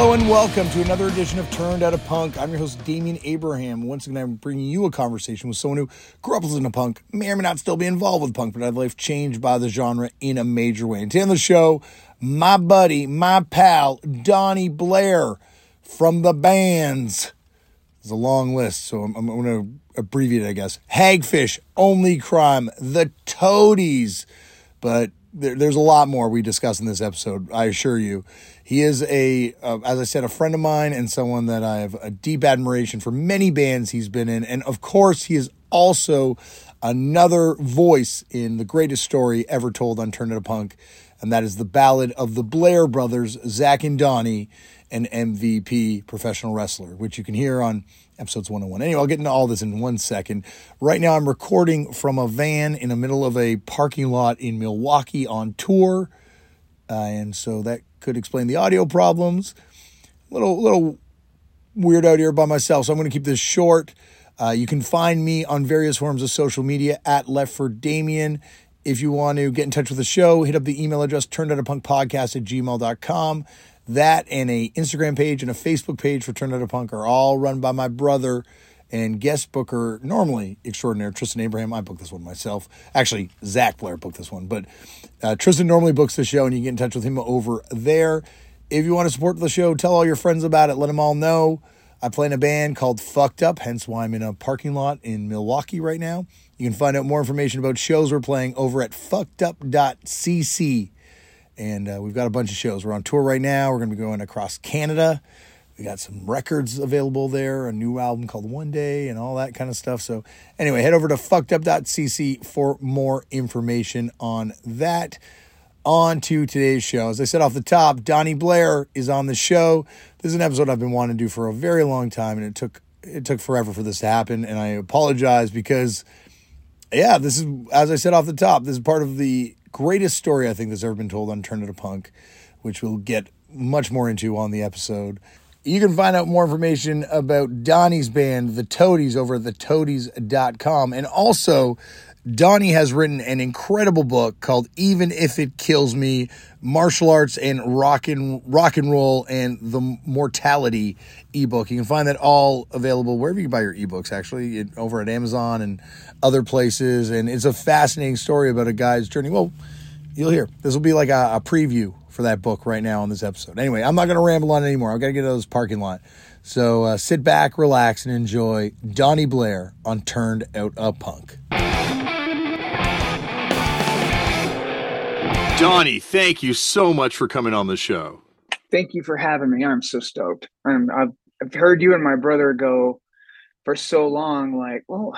Hello and welcome to another edition of Turned Out a Punk. I'm your host, Damian Abraham. Once again, I'm bringing you a conversation with someone who grew up listening to punk, may or may not still be involved with punk, but had life changed by the genre in a major way. And today on the show, my buddy, my pal, Doni Blair from the bands. It's a long list, so I'm, I'm going to abbreviate it, I guess. Hagfish, Only Crime, The Toadies. But there, there's a lot more we discuss in this episode, I assure you. He is a, uh, as I said, a friend of mine and someone that I have a deep admiration for many bands he's been in. And of course, he is also another voice in the greatest story ever told on Turned Out a Punk. And that is the ballad of the Blair brothers, Zach and Doni, an MVP professional wrestler, which you can hear on episodes 101. Anyway, I'll get into all this in one second. Right now, I'm recording from a van in the middle of a parking lot in Milwaukee on tour. Uh, and so that could explain the audio problems. Little little weird out here by myself, so I'm going to keep this short. Uh, you can find me on various forms of social media at Left for Damien. If you want to get in touch with the show, hit up the email address turned out a punk podcast at gmail.com. That and a Instagram page and a Facebook page for Turned Out a Punk are all run by my brother and guest booker, normally extraordinaire, Tristan Abraham. I booked this one myself. Actually, Zach Blair booked this one, but uh, Tristan normally books the show, and you get in touch with him over there. If you want to support the show, tell all your friends about it. Let them all know. I play in a band called Fucked Up, hence why I'm in a parking lot in Milwaukee right now. You can find out more information about shows we're playing over at fuckedup.cc. And uh, we've got a bunch of shows. We're on tour right now. We're going to be going across Canada. We got some records available there, a new album called One Day, and all that kind of stuff. So, anyway, head over to fuckedup.cc for more information on that. On to today's show. As I said off the top, Doni Blair is on the show. This is an episode I've been wanting to do for a very long time, and it took it took forever for this to happen. And I apologize because, yeah, this is as I said off the top, this is part of the greatest story I think that's ever been told on Turned Out a Punk, which we'll get much more into on the episode. You can find out more information about Doni's band, The Toadies, over at thetoadies.com. And also, Doni has written an incredible book called Even If It Kills Me Martial Arts and Rock and, rock and Roll and the Mortality ebook. You can find that all available wherever you buy your ebooks, actually, over at Amazon and other places. And it's a fascinating story about a guy's journey. Well, you'll hear. This will be like a, a preview for that book right now on this episode. Anyway, I'm not going to ramble on anymore. I've got to get out of this parking lot. So uh, sit back, relax, and enjoy Doni Blair on Turned Out a Punk. Doni, thank you so much for coming on the show. Thank you for having me. I'm so stoked. I'm, I've, I've heard you and my brother go for so long, like, well,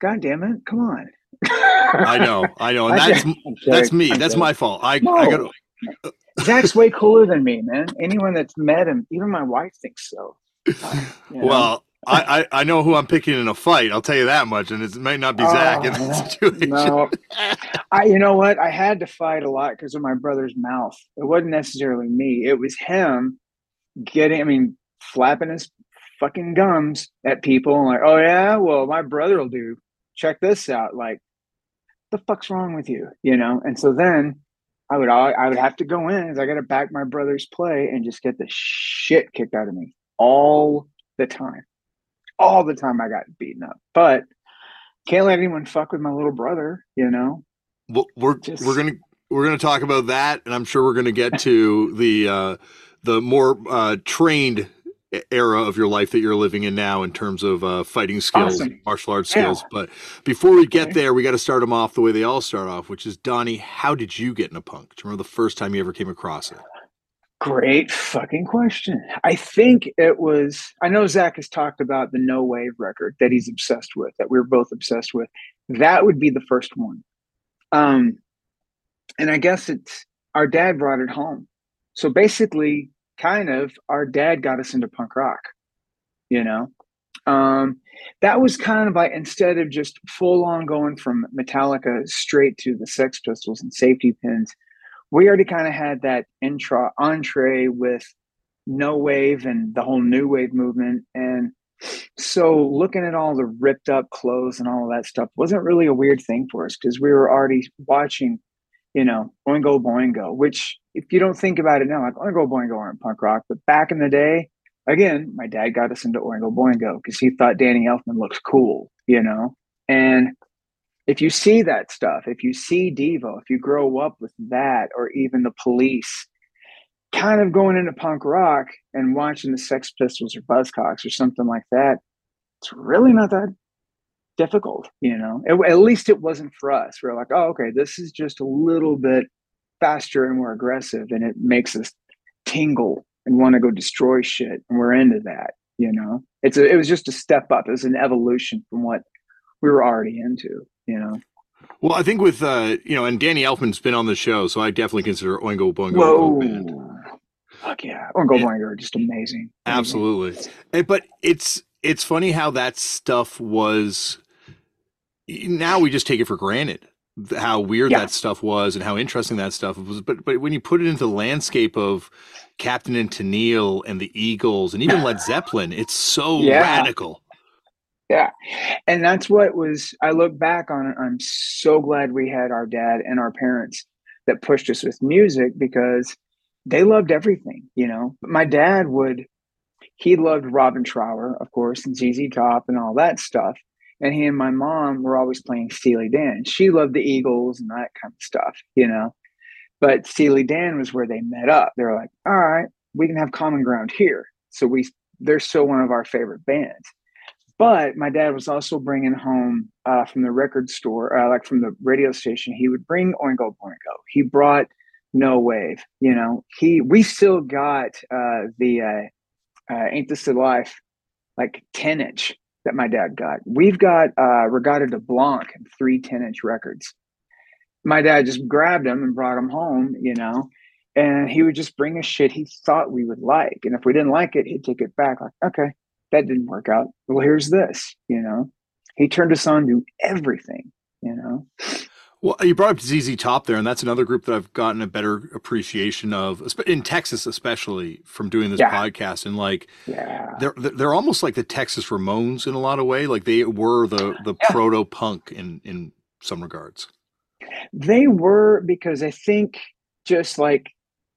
God damn it, come on. I know, I know, and that's that's me. That's my fault. I, no. I got Zach's way cooler than me, man. Anyone that's met him, even my wife thinks so. Uh, you know? Well, I, I, I know who I'm picking in a fight. I'll tell you that much, and it might not be Zach in this situation. No. I, you know what? I had to fight a lot because of my brother's mouth. It wasn't necessarily me. It was him getting. I mean, flapping his fucking gums at people. I'm like, oh yeah, well, my brother will do. Check this out. Like, the fuck's wrong with you? You know. And so then I would I would have to go in as I got to back my brother's play and just get the shit kicked out of me all the time. All the time I got beaten up. But can't let anyone fuck with my little brother, you know. Well, we're just, we're gonna we're gonna talk about that, and I'm sure we're gonna get to the uh, the more uh, trained era of your life that you're living in now in terms of uh, fighting skills, awesome. martial arts skills. Yeah. But before we get okay. there, we got to start them off the way they all start off, which is Doni. How did you get in a punk? Do you remember the first time you ever came across it? Great fucking question. I think it was. I know Zach has talked about the No Wave record that he's obsessed with, that we are both obsessed with. That would be the first one. Um, and I guess it's our dad brought it home. So basically, kind of our dad got us into punk rock, you know. Um, that was kind of like instead of just full on going from Metallica straight to the Sex Pistols and Safety Pins, we already kind of had that intro entree with no wave and the whole new wave movement and so looking at all the ripped up clothes and all that stuff wasn't really a weird thing for us because we were already watching you know, Oingo Boingo, which if you don't think about it now, like Oingo Boingo aren't punk rock, but back in the day, again, my dad got us into Oingo Boingo because he thought Danny Elfman looks cool, you know? And if you see that stuff, if you see Devo, if you grow up with that, or even the police, kind of going into punk rock and watching the Sex Pistols or Buzzcocks or something like that, it's really not that difficult, you know. It, at least it wasn't for us. We we're like, oh, okay, this is just a little bit faster and more aggressive, and it makes us tingle and want to go destroy shit, and we're into that, you know. It's a, it was just a step up. It was an evolution from what we were already into, you know. Well, I think with uh, you know, and Danny Elfman's been on the show, so I definitely consider Oingo Boingo Whoa. band. Fuck yeah, Oingo. Boingo are just amazing. Absolutely, amazing. but it's it's funny how that stuff was. Now we just take it for granted how weird yeah. that stuff was and how interesting that stuff was. But but when you put it into the landscape of Captain and Tennille and the Eagles and even Led Zeppelin, it's so yeah. radical. Yeah. And that's what was I look back on it. I'm so glad we had our dad and our parents that pushed us with music because they loved everything, you know. But my dad would he loved Robin Trower, of course, and ZZ Top and all that stuff. And he and my mom were always playing Steely Dan. She loved the Eagles and that kind of stuff, you know. But Steely Dan was where they met up. They were like, all right, we can have common ground here. So we they're still one of our favorite bands. But my dad was also bringing home uh, from the record store, uh, like from the radio station. He would bring Oingo Boingo. He brought No Wave. You know, he we still got uh, the uh, uh, Ain't This the Life, like ten inch that my dad got. We've got uh, Reggatta de Blanc and three 10 inch records. My dad just grabbed them and brought them home, you know, and he would just bring us shit he thought we would like. And if we didn't like it, he'd take it back, like, okay, that didn't work out. Well, here's this, you know. He turned us on to everything, you know. Well, you brought up ZZ Top there, and that's another group that I've gotten a better appreciation of in Texas, especially from doing this yeah. podcast. And like, yeah, they're they're almost like the Texas Ramones in a lot of way. Like they were the the yeah. proto punk in in some regards. They were because I think just like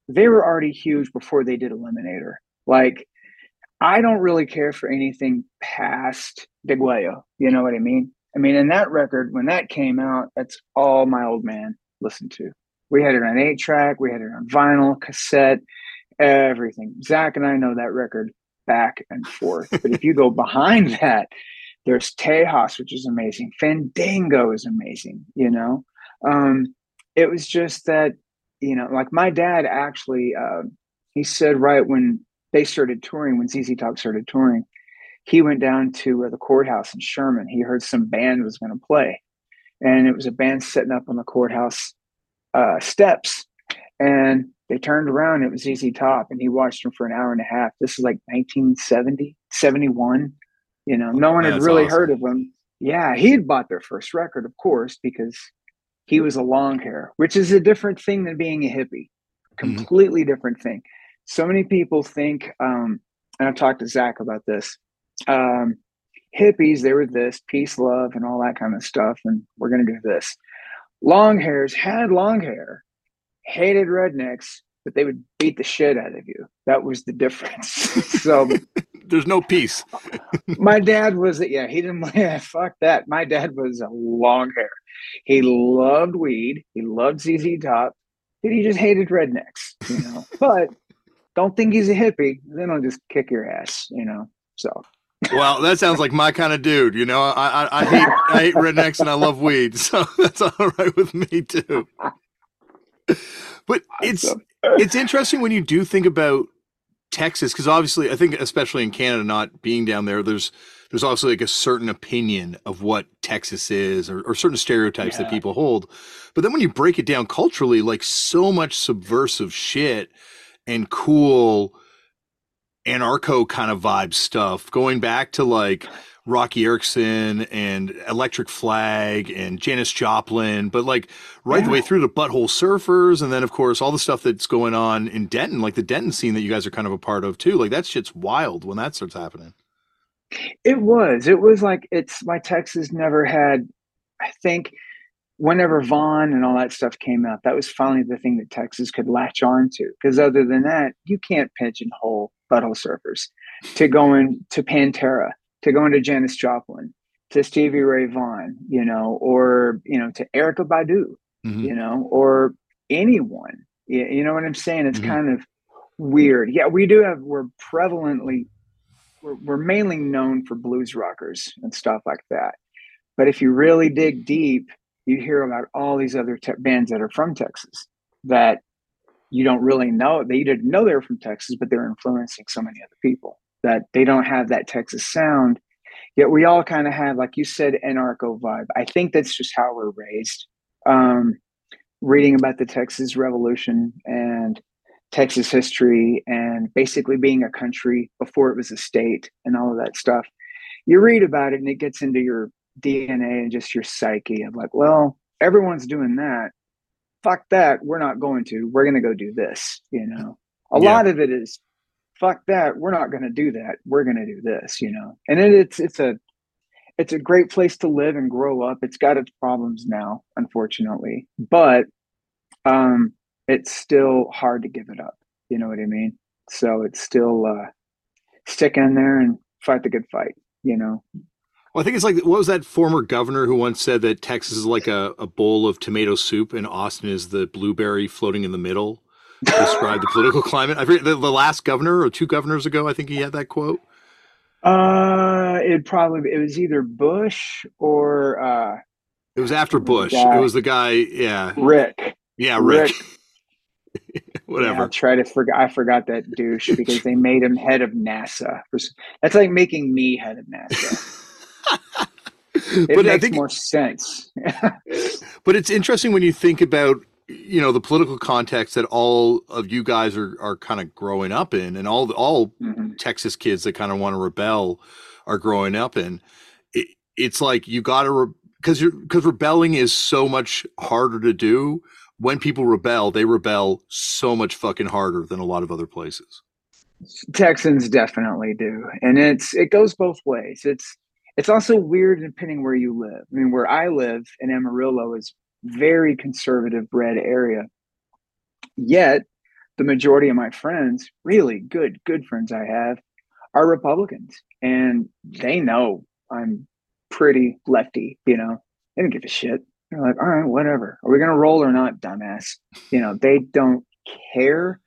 they were already huge before they did Eliminator. Like, I don't really care for anything past Degüello. You know what I mean? I mean, in that record, when that came out, that's all my old man listened to. We had it on eight track, we had it on vinyl, cassette, everything. Zach and I know that record back and forth. but if you go behind that, there's Tejas, which is amazing. Fandango is amazing, you know? Um, it was just that, you know, like my dad actually, uh, he said right when they started touring, when ZZ Top started touring, he went down to uh, the courthouse in Sherman. He heard some band was going to play, and it was a band sitting up on the courthouse uh, steps. And they turned around. It was ZZ Top, and he watched them for an hour and a half. This is like 1970, 71. You know, no one had really awesome. heard of them. Yeah, he had bought their first record, of course, because he was a long hair, which is a different thing than being a hippie. Mm-hmm. Completely mm-hmm. different thing. So many people think, um, and I've talked to Zach about this um, hippies, they were this peace, love, and all that kind of stuff. And we're going to do this. Long hairs had long hair, hated rednecks, but they would beat the shit out of you. That was the difference. so there's no peace. my dad was, yeah, he didn't, yeah, fuck that. My dad was a long hair. He loved weed. He loved ZZ Top. But he just hated rednecks, you know. but don't think he's a hippie. Then I'll just kick your ass, you know. So well, that sounds like my kind of dude. You know, I, I, I hate I hate rednecks and I love weed, so that's all right with me too. But it's it's interesting when you do think about Texas because obviously I think especially in Canada, not being down there, there's there's also like a certain opinion of what Texas is or, or certain stereotypes yeah. that people hold. But then when you break it down culturally, like so much subversive shit and cool anarcho kind of vibe stuff, going back to like Roky Erickson and Electric Flag and Janis Joplin, but like right yeah. the way through to Butthole Surfers, and then of course all the stuff that's going on in Denton, like the Denton scene that you guys are kind of a part of too. Like that shit's wild when that starts happening. It was. It was like it's my Texas never had. I think whenever Vaughn and all that stuff came out, that was finally the thing that Texas could latch on to. Because other than that, you can't pigeonhole butthole surfers to going to Pantera, to going to Janis Joplin, to Stevie Ray Vaughan, you know, or you know, to Erykah Badu, mm-hmm. you know, or anyone. You know what I'm saying? It's mm-hmm. kind of weird. Yeah, we do have. We're prevalently. We're, we're mainly known for blues rockers and stuff like that. But if you really dig deep, you hear about all these other te- bands that are from Texas that you don't really know. They didn't know they were from Texas, but they're influencing so many other people that they don't have that Texas sound. Yet we all kind of have, like you said, anarcho vibe. I think that's just how we're raised. Um, reading about the Texas Revolution and Texas history and basically being a country before it was a state and all of that stuff. You read about it and it gets into your DNA and just your psyche of like, well, everyone's doing that. Fuck that. We're not going to. We're going to go do this. You know, a yeah. lot of it is fuck that. We're not going to do that. We're going to do this. You know, and it, it's it's a it's a great place to live and grow up. It's got its problems now, unfortunately, but um, it's still hard to give it up. You know what I mean? So it's still uh, stick in there and fight the good fight. You know, well, I think it's like what was that former governor who once said that Texas is like a, a bowl of tomato soup and Austin is the blueberry floating in the middle. Describe the political climate. I forget the, the last governor or two governors ago. I think he had that quote. Uh, it probably it was either Bush or uh, it was after Bush. It was the guy. Yeah, Rick. Yeah, Rick. Rick. Whatever. Yeah, try to forget. I forgot that douche because they made him head of NASA. That's like making me head of NASA. it but makes I think, more sense. but it's interesting when you think about you know the political context that all of you guys are are kind of growing up in, and all all mm-hmm. Texas kids that kind of want to rebel are growing up in. It, it's like you got to because re- you're because rebelling is so much harder to do. When people rebel, they rebel so much fucking harder than a lot of other places. Texans definitely do, and it's it goes both ways. It's it's also weird depending where you live. I mean, where I live in Amarillo is very conservative red area. Yet the majority of my friends, really good, good friends I have, are Republicans. And they know I'm pretty lefty, you know. They don't give a shit. They're like, all right, whatever. Are we gonna roll or not, dumbass? You know, they don't care.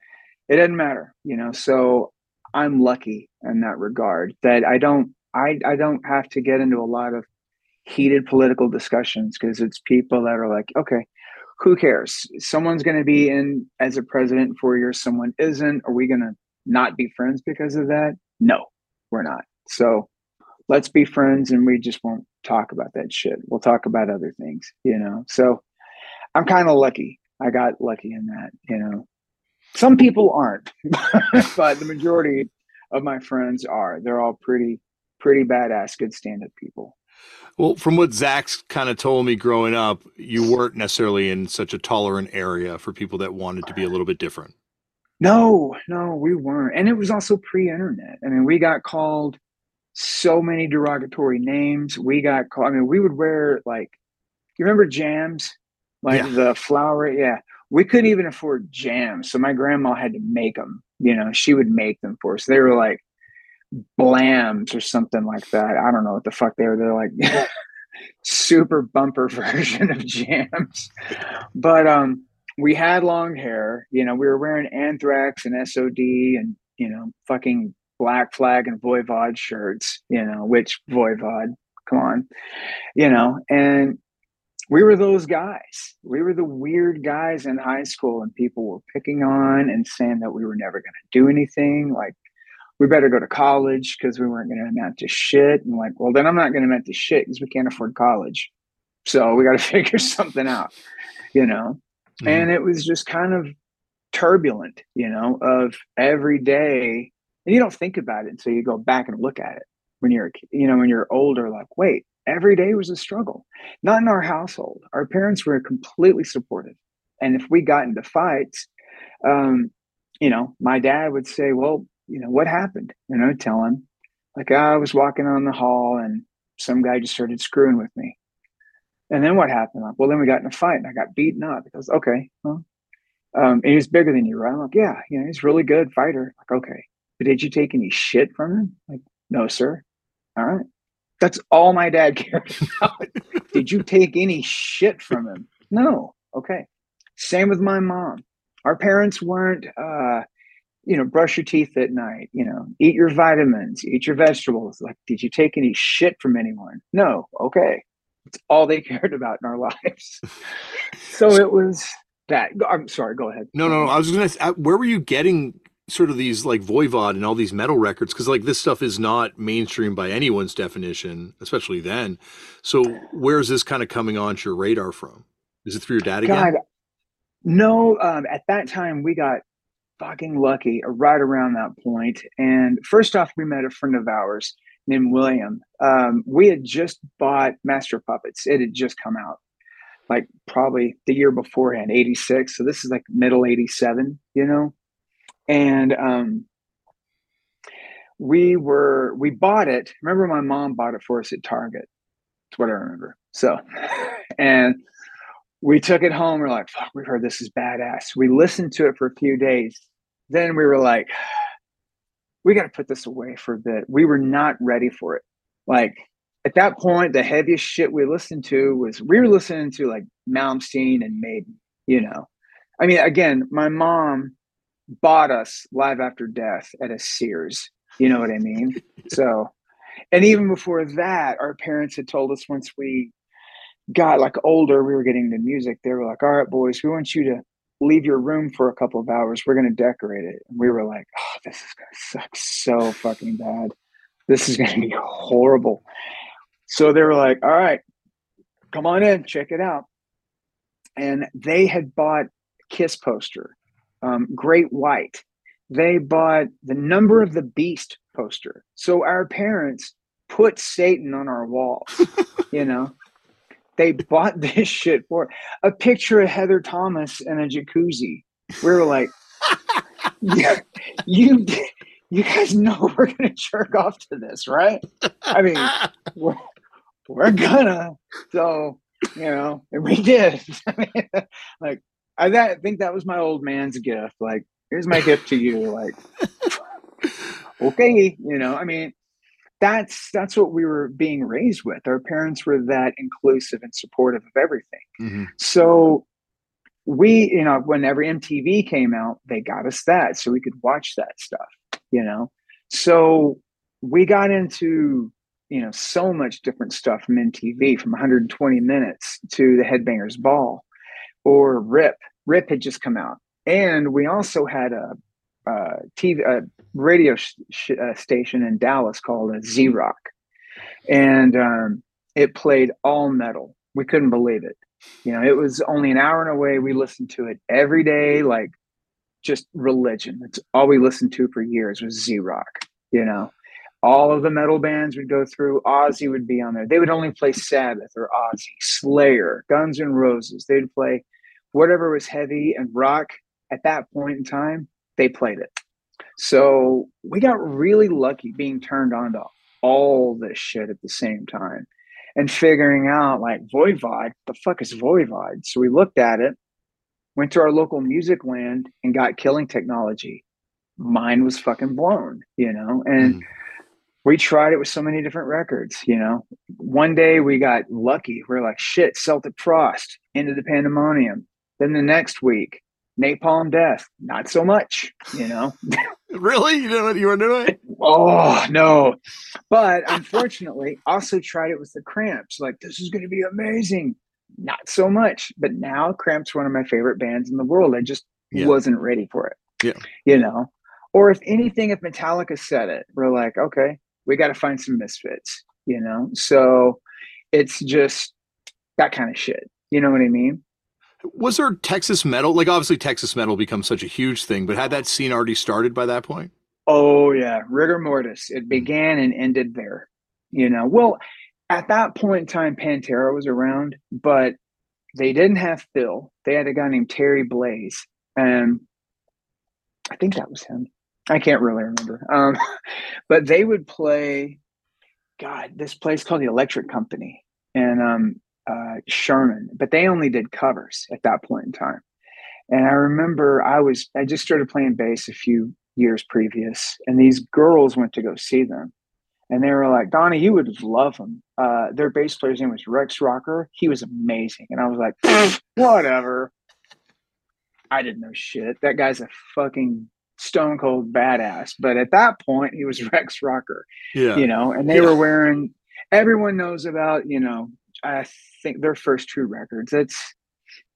It doesn't matter, you know. So I'm lucky in that regard that I don't I, I don't have to get into a lot of heated political discussions because it's people that are like, okay, who cares? Someone's going to be in as a president for years, someone isn't. Are we going to not be friends because of that? No, we're not. So let's be friends and we just won't talk about that shit. We'll talk about other things, you know? So I'm kind of lucky. I got lucky in that, you know? Some people aren't, but the majority of my friends are. They're all pretty pretty badass, good stand up people. Well, from what Zach's kind of told me growing up, you weren't necessarily in such a tolerant area for people that wanted to be a little bit different. No, no, we weren't. And it was also pre internet. I mean, we got called so many derogatory names. We got called, I mean, we would wear like, you remember jams? Like yeah. the flower? Yeah. We couldn't even afford jams. So my grandma had to make them. You know, she would make them for us. They were like blams or something like that. I don't know what the fuck they were. They're like super bumper version of jams. But um we had long hair, you know, we were wearing anthrax and SOD and, you know, fucking black flag and voivod shirts, you know, which voivod, come on, you know, and we were those guys. We were the weird guys in high school, and people were picking on and saying that we were never going to do anything. Like, we better go to college because we weren't going to amount to shit. And like, well, then I'm not going to amount to shit because we can't afford college. So we got to figure something out, you know? Mm. And it was just kind of turbulent, you know, of every day. And you don't think about it until you go back and look at it when you're, you know, when you're older, like, wait, every day was a struggle. Not in our household. Our parents were completely supportive. And if we got into fights, um, you know, my dad would say, well, you know, what happened? You know, tell him, like, I was walking on the hall and some guy just started screwing with me. And then what happened? Like, well, then we got in a fight and I got beaten up. He goes, okay, well, um, and he was bigger than you, right? I'm like, yeah, you know, he's really good fighter. Like, okay, but did you take any shit from him? Like, no, sir. All right. That's all my dad cared about. did you take any shit from him? No. Okay. Same with my mom. Our parents weren't, uh, you know, brush your teeth at night, you know, eat your vitamins, eat your vegetables. Like, did you take any shit from anyone? No. Okay. It's all they cared about in our lives. so it was that. I'm sorry. Go ahead. No, no, no. I was going to. Where were you getting sort of these like Voivod and all these metal records? Because like this stuff is not mainstream by anyone's definition, especially then. So where is this kind of coming onto your radar from? Is it through your dad again? God, no. Um, at that time, we got fucking lucky right around that point. And first off, we met a friend of ours named William. Um, we had just bought Master Puppets. It had just come out like probably the year beforehand, 86. So this is like middle 87, you know? And um, we were, we bought it. Remember, my mom bought it for us at Target. That's what I remember. So, and we took it home. We're like, fuck, we heard this is badass. We listened to it for a few days. Then we were like, we got to put this away for a bit. We were not ready for it. Like at that point, the heaviest shit we listened to was we were listening to like Malmsteen and Maiden, you know. I mean, again, my mom bought us Live After Death at a Sears. You know what I mean? so, and even before that, our parents had told us once we got like older, we were getting into music. They were like, "All right, boys, we want you to leave your room for a couple of hours. We're going to decorate it." And we were like, "Oh, this is going to suck so fucking bad. This is going to be horrible." So they were like, "All right, come on in, check it out." And they had bought Kiss poster, um, Great White. They bought the Number of the Beast poster. So our parents put Satan on our walls, you know they bought this shit for a picture of Heather Thomas in a jacuzzi. We were like, yeah, you, you guys know we're gonna jerk off to this, right? I mean, we're, we're gonna. So you know, and we did. I mean, like, I that, think that was my old man's gift. Like, here's my gift to you. Like, okay, you know. I mean, that's that's what we were being raised with. Our parents were that inclusive and supportive of everything. Mm-hmm. So we, you know, whenever MTV came out, they got us that so we could watch that stuff, you know. So we got into, you know, so much different stuff from MTV from 120 minutes to the Headbangers Ball or Rip. Rip had just come out. And we also had a uh, TV uh, radio sh- uh, station in Dallas called uh, Z Rock, and um, it played all metal. We couldn't believe it. You know, it was only an hour and away. We listened to it every day, like just religion. It's all we listened to for years was Z Rock. You know, all of the metal bands would go through. Ozzy would be on there. They would only play Sabbath or Ozzy, Slayer, Guns and Roses. They'd play whatever was heavy and rock at that point in time they played it. So we got really lucky being turned on to all this shit at the same time and figuring out like Voivod, the fuck is Voivod? So we looked at it, went to our local music land and got killing technology. Mine was fucking blown, you know, and mm. we tried it with so many different records, you know. One day we got lucky. We are like, shit, Celtic Frost, into the pandemonium. Then the next week, Napalm Death, not so much, you know. really? You know what you were doing? Oh no. But unfortunately, also tried it with the cramps. Like, this is gonna be amazing. Not so much. But now Cramps one of my favorite bands in the world. I just yeah. wasn't ready for it. Yeah. You know. Or if anything, if Metallica said it, we're like, okay, we got to find some misfits, you know? So it's just that kind of shit. You know what I mean? Was there Texas metal? Like obviously Texas metal becomes such a huge thing, but had that scene already started by that point? Oh yeah, rigor mortis. It hmm. began and ended there. You know, well, at that point in time, Pantera was around, but they didn't have Phil. They had a guy named Terry Glaze, and I think that was him. I can't really remember. Um, but they would play. God, this place called the Electric Company, and um, uh, Sherman, but they only did covers at that point in time. And I remember I was I just started playing bass a few years previous, and these girls went to go see them, and they were like, "Doni, you would love them." Uh, their bass player's name was Rex Rocker. He was amazing, and I was like, "Whatever." I didn't know shit. That guy's a fucking stone cold badass. But at that point, he was Rex Rocker. Yeah. You know, and they yeah. were wearing. Everyone knows about you know. I think their first true records. It's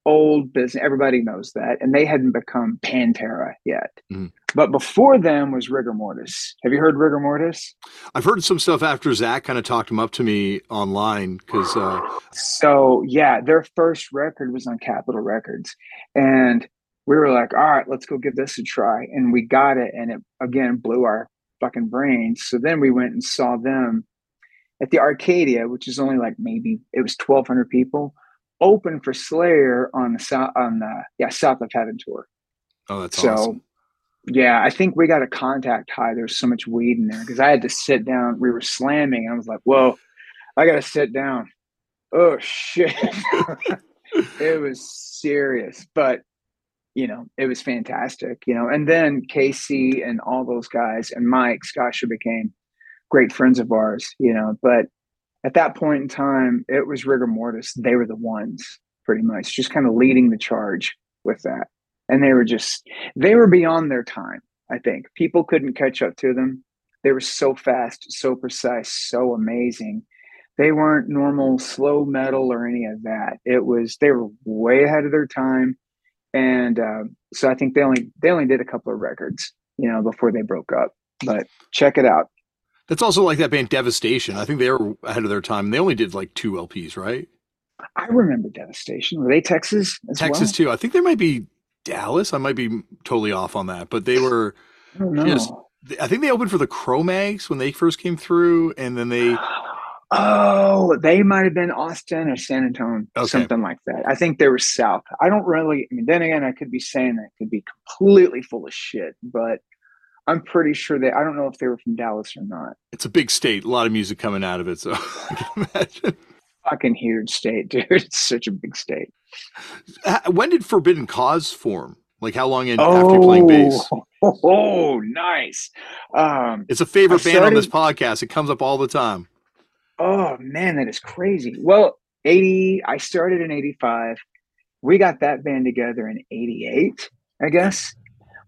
old business. Everybody knows that, and they hadn't become Pantera yet. Mm. But before them was Rigor Mortis. Have you heard Rigor Mortis? I've heard some stuff after Zach kind of talked him up to me online because. Uh... So yeah, their first record was on Capitol Records, and we were like, all right, let's go give this a try. And we got it. And it again blew our fucking brains. So then we went and saw them at the Arcadia, which is only like maybe it was 1,200 people, open for Slayer on the south, on the, yeah, South of Heaven tour. Oh, that's so, awesome. Yeah, I think we got a contact high. There's so much weed in there because I had to sit down. We were slamming. And I was like, whoa, I got to sit down. Oh, shit. it was serious. But you know, it was fantastic, you know. And then Casey and all those guys and Mike Scaccia became great friends of ours, you know. But at that point in time, it was rigor mortis. They were the ones pretty much just kind of leading the charge with that. And they were just, they were beyond their time, I think. People couldn't catch up to them. They were so fast, so precise, so amazing. They weren't normal slow metal or any of that. It was, they were way ahead of their time and uh, so I think they only they only did a couple of records, you know, before they broke up. But check it out. That's also like that band Devastation. I think they were ahead of their time. They only did like two LPs, right? I remember Devastation. Were they Texas? Texas well? too. I think they might be Dallas. I might be totally off on that, but they were. I just. I think they opened for the Cro-Mags when they first came through, and then they Oh, they might have been Austin or San Antonio, okay. something like that. I think they were south. I don't really. I mean, then again, I could be saying that could be completely full of shit, but I'm pretty sure they. I don't know if they were from Dallas or not. It's a big state, a lot of music coming out of it, so I can imagine. Fucking huge state, dude. It's such a big state. When did Forbidden Cause form? Like how long in, oh, after playing bass? Oh, oh, nice. Um, it's a favorite started, band on this podcast. It comes up all the time. Oh man, that is crazy. Well, 80, I started in 85. We got that band together in 88, I guess.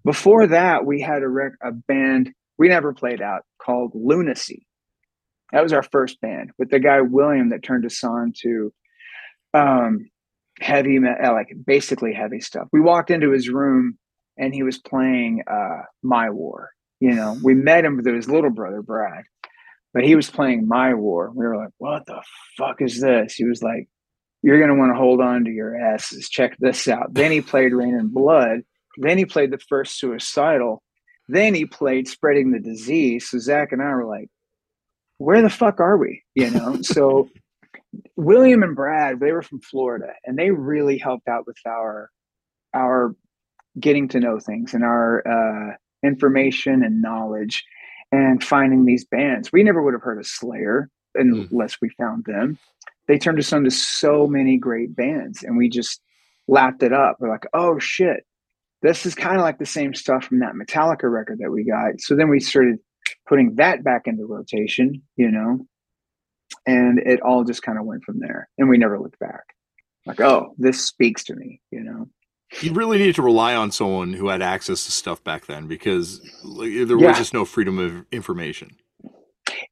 Before that, we had a, rec- a band we never played out called Lunacy. That was our first band with the guy William that turned us on to um, heavy, uh, like basically heavy stuff. We walked into his room and he was playing uh, My War. You know, we met him with his little brother Brad, but he was playing My War. We were like, what the fuck is this? He was like, you're to want to hold on to your asses. Check this out. Then he played Rain and Blood. Then he played the first Suicidal. Then he played Spreading the Disease. So Zach and I were like, where the fuck are we? You know? so William and Brad, they were from Florida and they really helped out with our, our getting to know things and our uh, information and knowledge and finding these bands. We never would have heard of Slayer hmm. unless we found them. They turned us on to so many great bands, and we just lapped it up. We're like, oh shit, this is kind of like the same stuff from that Metallica record that we got. So then we started putting that back into rotation, you know, and it all just kind of went from there. And we never looked back. Like, oh, this speaks to me, you know you really needed to rely on someone who had access to stuff back then because there yeah. was just no freedom of information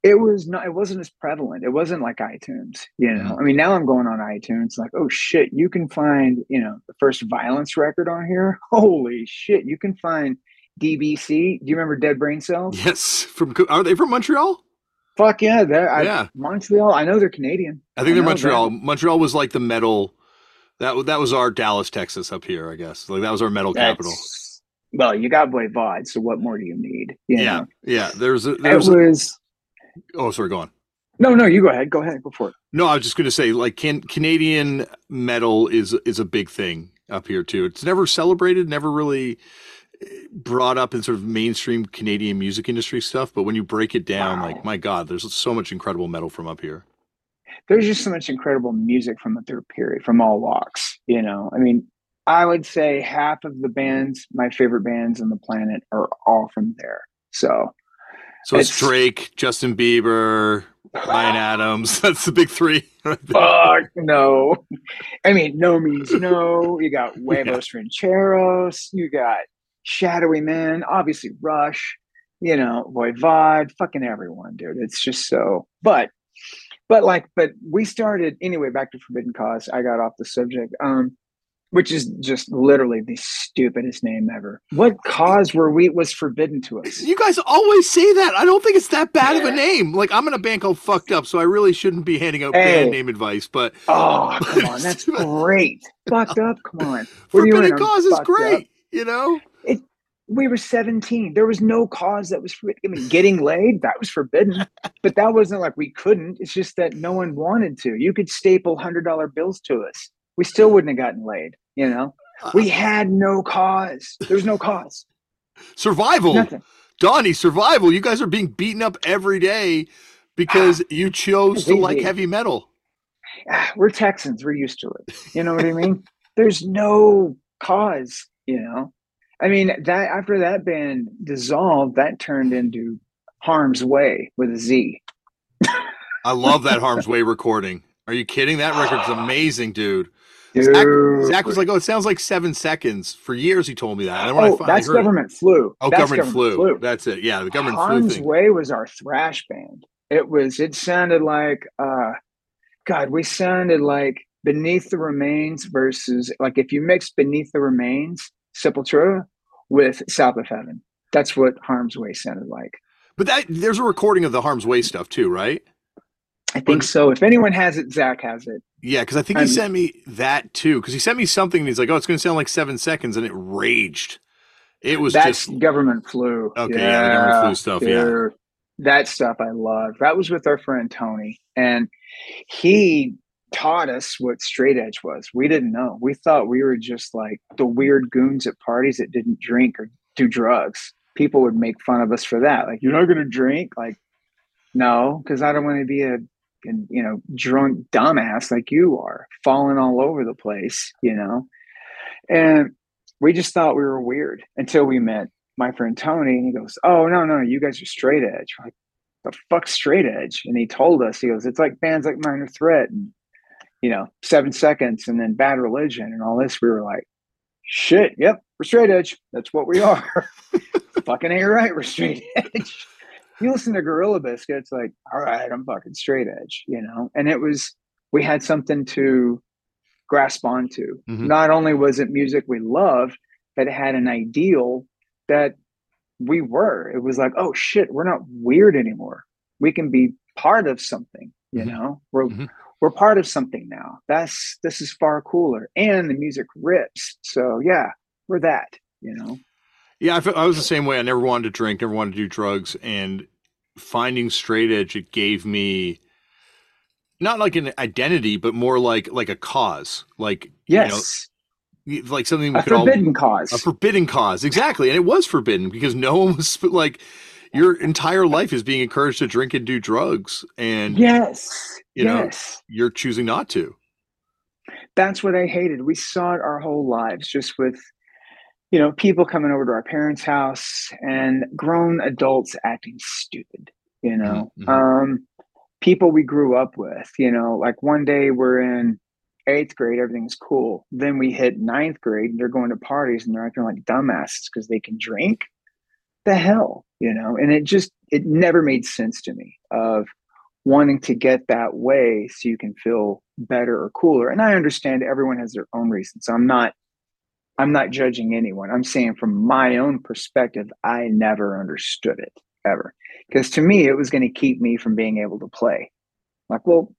it was not it wasn't as prevalent it wasn't like itunes you know i mean now i'm going on itunes like oh shit you can find you know the first violence record on here holy shit you can find dbc do you remember dead brain cells yes from are they from montreal fuck yeah they're yeah I, montreal i know they're canadian i think I they're montreal that. montreal was like the metal that that was our Dallas, Texas, up here. I guess like that was our metal That's, capital. Well, you got Voivod, so what more do you need? You yeah, know? yeah. There's a, there's it was. Oh, sorry. Go on. No, no, you go ahead. Go ahead. Go for it. No, I was just going to say, like, can, Canadian metal is is a big thing up here too. It's never celebrated, never really eh, brought up in sort of mainstream Canadian music industry stuff. But when you break it down, wow. like, my God, there's so much incredible metal from up here there's just so much incredible music from the third period from all walks. You know, I mean, I would say half of the bands, my favorite bands on the planet, are all from there. So, so it's, it's Drake, Justin Bieber, Ryan Adams. That's the big three. Fuck no. I mean, no means no. You got Huevos yeah. Rancheros. You got Shadowy Man. Obviously, Rush. You know, Voivod. Fucking everyone, dude. It's just so. But, but like, but we started anyway. Back to Forbidden Cause. I got off the subject. Um, which is just literally the stupidest name ever. What cause were we was forbidden to us? You guys always say that. I don't think it's that bad of a name. Like I'm in a band called Fucked Up, so I really shouldn't be handing out hey. band name advice. But oh, come on, that's great. Fucked Up, come on. What forbidden cause is great. Up? You know. It, we were 17. There was no cause that was forbidden. I mean, getting laid, that was forbidden. but that wasn't like we couldn't. It's just that no one wanted to. You could staple $100 bills to us. We still wouldn't have gotten laid. You know, uh, we had no cause. There's no cause. Survival. Nothing. Doni, survival. You guys are being beaten up every day because ah, you chose to like heavy metal. Ah, we're Texans. We're used to it. You know what I mean? There's no cause, you know. I mean, that after that band dissolved, that turned into Harm's Way with a Z. I love that Harm's Way recording. Are you kidding? That record's amazing, dude. Zach, Zach, was like, "Oh, it sounds like seven seconds." For years, he told me that. And oh, that's government it, flu. Oh, that's government, government flu. flu. That's it. Yeah, the government flu. Harm's flu. Way was our thrash band. It was. It sounded like, uh, God, we sounded like Beneath the Remains versus like if you mix Beneath the Remains, Sepultura, with South of Heaven. That's what Harm's Way sounded like. But that there's a recording of the Harm's Way stuff too, right? I think so. If anyone has it, Zach has it. Yeah, because I think he sent me that too. Because he sent me something and he's like, "Oh, it's going to sound like seven seconds," and it raged. It was that's just government flu. Okay, yeah, yeah government flu stuff. Yeah, that stuff I love. That was with our friend Tony, and he taught us what straight edge was. We didn't know. We thought we were just like the weird goons at parties that didn't drink or do drugs. People would make fun of us for that. Like, you're not going to drink? Like, no, because I don't want to be a and you know drunk dumbass like you are falling all over the place you know? And we just thought we were weird until we met my friend tony and he goes oh no no you guys are straight edge. We're like the fuck straight edge? And he told us he goes it's like bands like minor threat and you know seven seconds and then bad religion and all this. We were like shit yep we're straight edge. That's what we are. Fucking ain't right we're straight edge you listen to Gorilla Biscuit, it's like, all right, I'm fucking straight edge, you know? And it was, we had something to grasp onto. Mm-hmm. Not only was it music we loved, but it had an ideal that we were. It was like, oh shit, we're not weird anymore. We can be part of something, you mm-hmm. know? We're, mm-hmm. we're part of something now. That's, this is far cooler. And the music rips. So yeah, we're that, you know? Yeah, I, felt, I was the same way. I never wanted to drink, never wanted to do drugs, and finding straight edge, it gave me not like an identity, but more like like a cause. Like yes. You know, like something we a forbidden all, cause. A forbidden cause, exactly, and it was forbidden because no one was like your entire life is being encouraged to drink and do drugs, and yes, you yes. know, you're choosing not to. That's what I hated. We saw it our whole lives, just with you know, people coming over to our parents' house and grown adults acting stupid, you know. Mm-hmm. Um, people we grew up with, you know, like one day we're in eighth grade, everything's cool. Then we hit ninth grade and they're going to parties and they're acting like dumbasses because they can drink. The hell, you know, and it just it never made sense to me of wanting to get that way so you can feel better or cooler. And I understand everyone has their own reasons. So I'm not I'm not judging anyone. I'm saying from my own perspective, I never understood it ever. Because to me, it was going to keep me from being able to play. Like, well,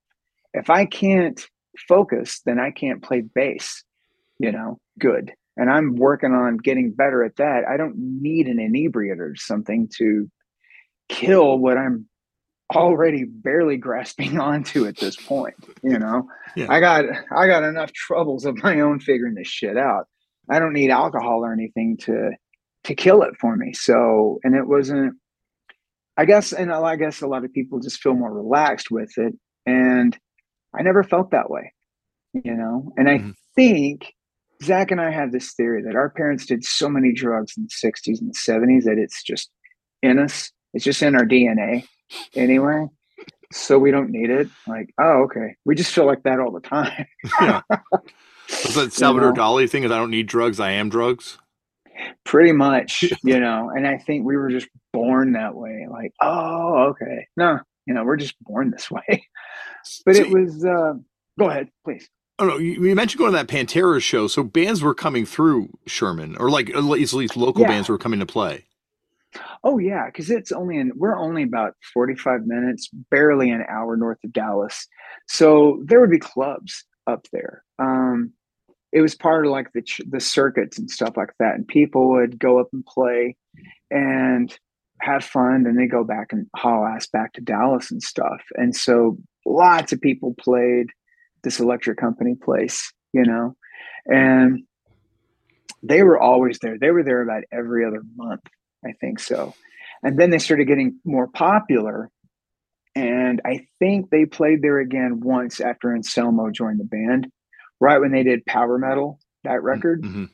if I can't focus, then I can't play bass, you know, good. And I'm working on getting better at that. I don't need an inebriate or something to kill what I'm already barely grasping onto at this point you know yeah. i got i got enough troubles of my own figuring this shit out I don't need alcohol or anything to to kill it for me. So, and it wasn't. I guess, and I guess a lot of people just feel more relaxed with it. And I never felt that way, you know. And I mm-hmm. think Zach and I have this theory that our parents did so many drugs in the 60s and the 70s that it's just in us. It's just in our DNA anyway. So we don't need it. Like, oh, okay. We just feel like that all the time. yeah. Is that Salvador you know? Dali thing is I don't need drugs, I am drugs? Pretty much, you know, and I think we were just born that way. Like, oh, okay. No, you know, we're just born this way. But it was uh go ahead, please. Oh no, you, you, mentioned going to that Pantera show. So bands were coming through Sherman, or like at least, at least local yeah. bands were coming to play. Oh yeah, because it's only in we're only about forty five minutes, barely an hour north of Dallas. So there would be clubs up there. Um, it was part of like the the circuits and stuff like that, and people would go up and play and have fun, and they go back and haul ass back to Dallas and stuff. And so lots of people played this electric company place, you know, and they were always there. They were there about every other month, I think so. And then they started getting more popular. And I think they played there again once after Anselmo joined the band, right when they did Power Metal, that record. Mm-hmm.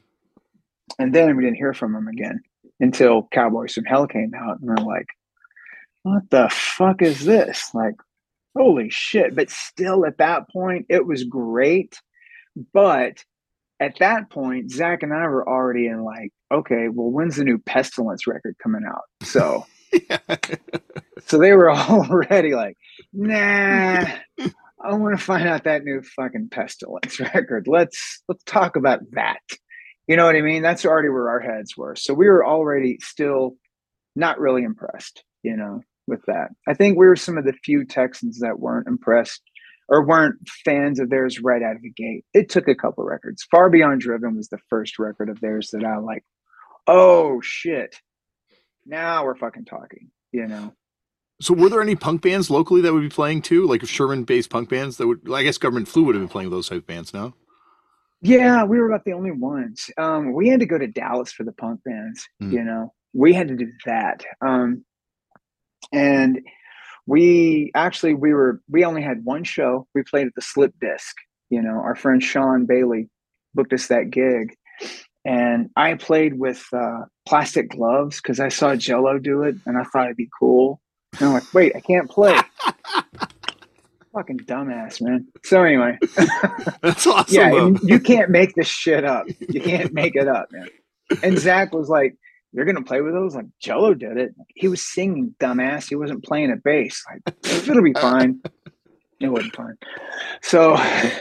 And then we didn't hear from them again until Cowboys from Hell came out. And we're like, what the fuck is this? Like, holy shit. But still, at that point, it was great. But at that point, Zach and I were already in like, okay, well, when's the new Pestilence record coming out? So, so they were already like, nah, I want to find out that new fucking Pestilence record. Let's let's talk about that. You know what I mean? That's already where our heads were. So we were already still not really impressed. You know, with that. I think we were some of the few Texans that weren't impressed or weren't fans of theirs right out of the gate. It took a couple records. Far Beyond Driven was the first record of theirs that I like, oh shit. Now we're fucking talking, you know. So were there any punk bands locally that would be playing too? Like Sherman based punk bands that would I guess Government Flu would have been playing those type of bands, now. Yeah, we were about the only ones. Um, we had to go to Dallas for the punk bands, mm. you know. We had to do that. Um, and we actually we were we only had one show we played at the slip disc you know our friend sean bailey booked us that gig and i played with uh, plastic gloves because i saw jello do it and i thought it'd be cool and i'm like wait i can't play fucking dumbass man so anyway that's awesome yeah you, you can't make this shit up you can't make it up man and zach was like you're gonna play with those? Like Jello did it. He was singing, dumbass. He wasn't playing at bass. Like it'll be fine. It wasn't fine. So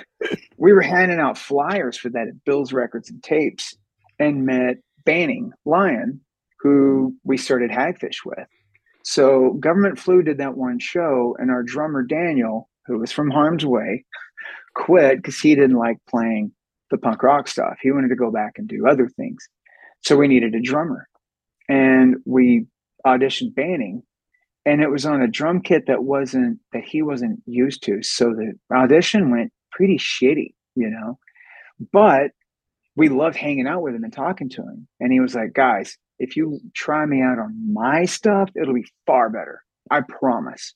we were handing out flyers for that at Bill's Records and Tapes, and met Banning Lion, who we started Hagfish with. So Government Flu did that one show, and our drummer Daniel, who was from Harm's Way, quit because he didn't like playing the punk rock stuff. He wanted to go back and do other things. So we needed a drummer and we auditioned Banning, and it was on a drum kit that wasn't that he wasn't used to. So the audition went pretty shitty, you know. But we loved hanging out with him and talking to him. And he was like, guys, if you try me out on my stuff, it'll be far better. I promise.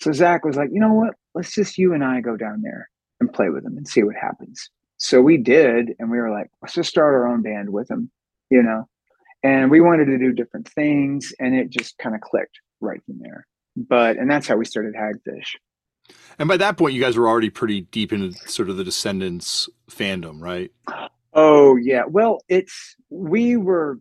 So Zach was like, you know what? Let's just you and I go down there and play with him and see what happens. So we did, and we were like, let's just start our own band with him, you know and we wanted to do different things and it just kind of clicked right from there but and that's how we started hagfish and by that point you guys were already pretty deep into sort of the descendents fandom right oh yeah well it's we were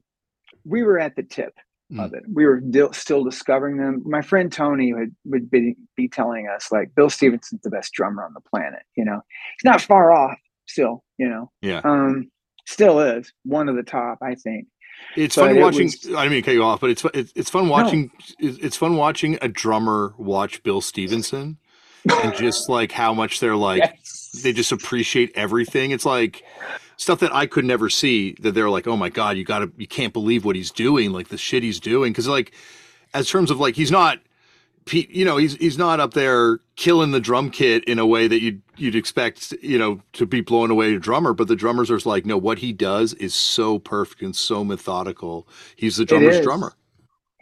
we were at the tip mm. of it we were still discovering them my friend tony would, would be, be telling us like bill stevenson's the best drummer on the planet you know he's not far off still you know yeah um still is one of the top i think it's but fun watching. was, I mean to cut you off, but it's it's, it's fun watching. No. It's fun watching a drummer watch Bill Stevenson, and just like how much they're like yes. they just appreciate everything. It's like stuff that I could never see. That they're like, oh my god, you gotta, you can't believe what he's doing, like the shit he's doing. Because like, as terms of like, he's not you know, he's he's not up there killing the drum kit in a way that you'd you'd expect, you know, to be blowing away a drummer. But the drummers are like, no, what he does is so perfect and so methodical. He's the drummer's drummer.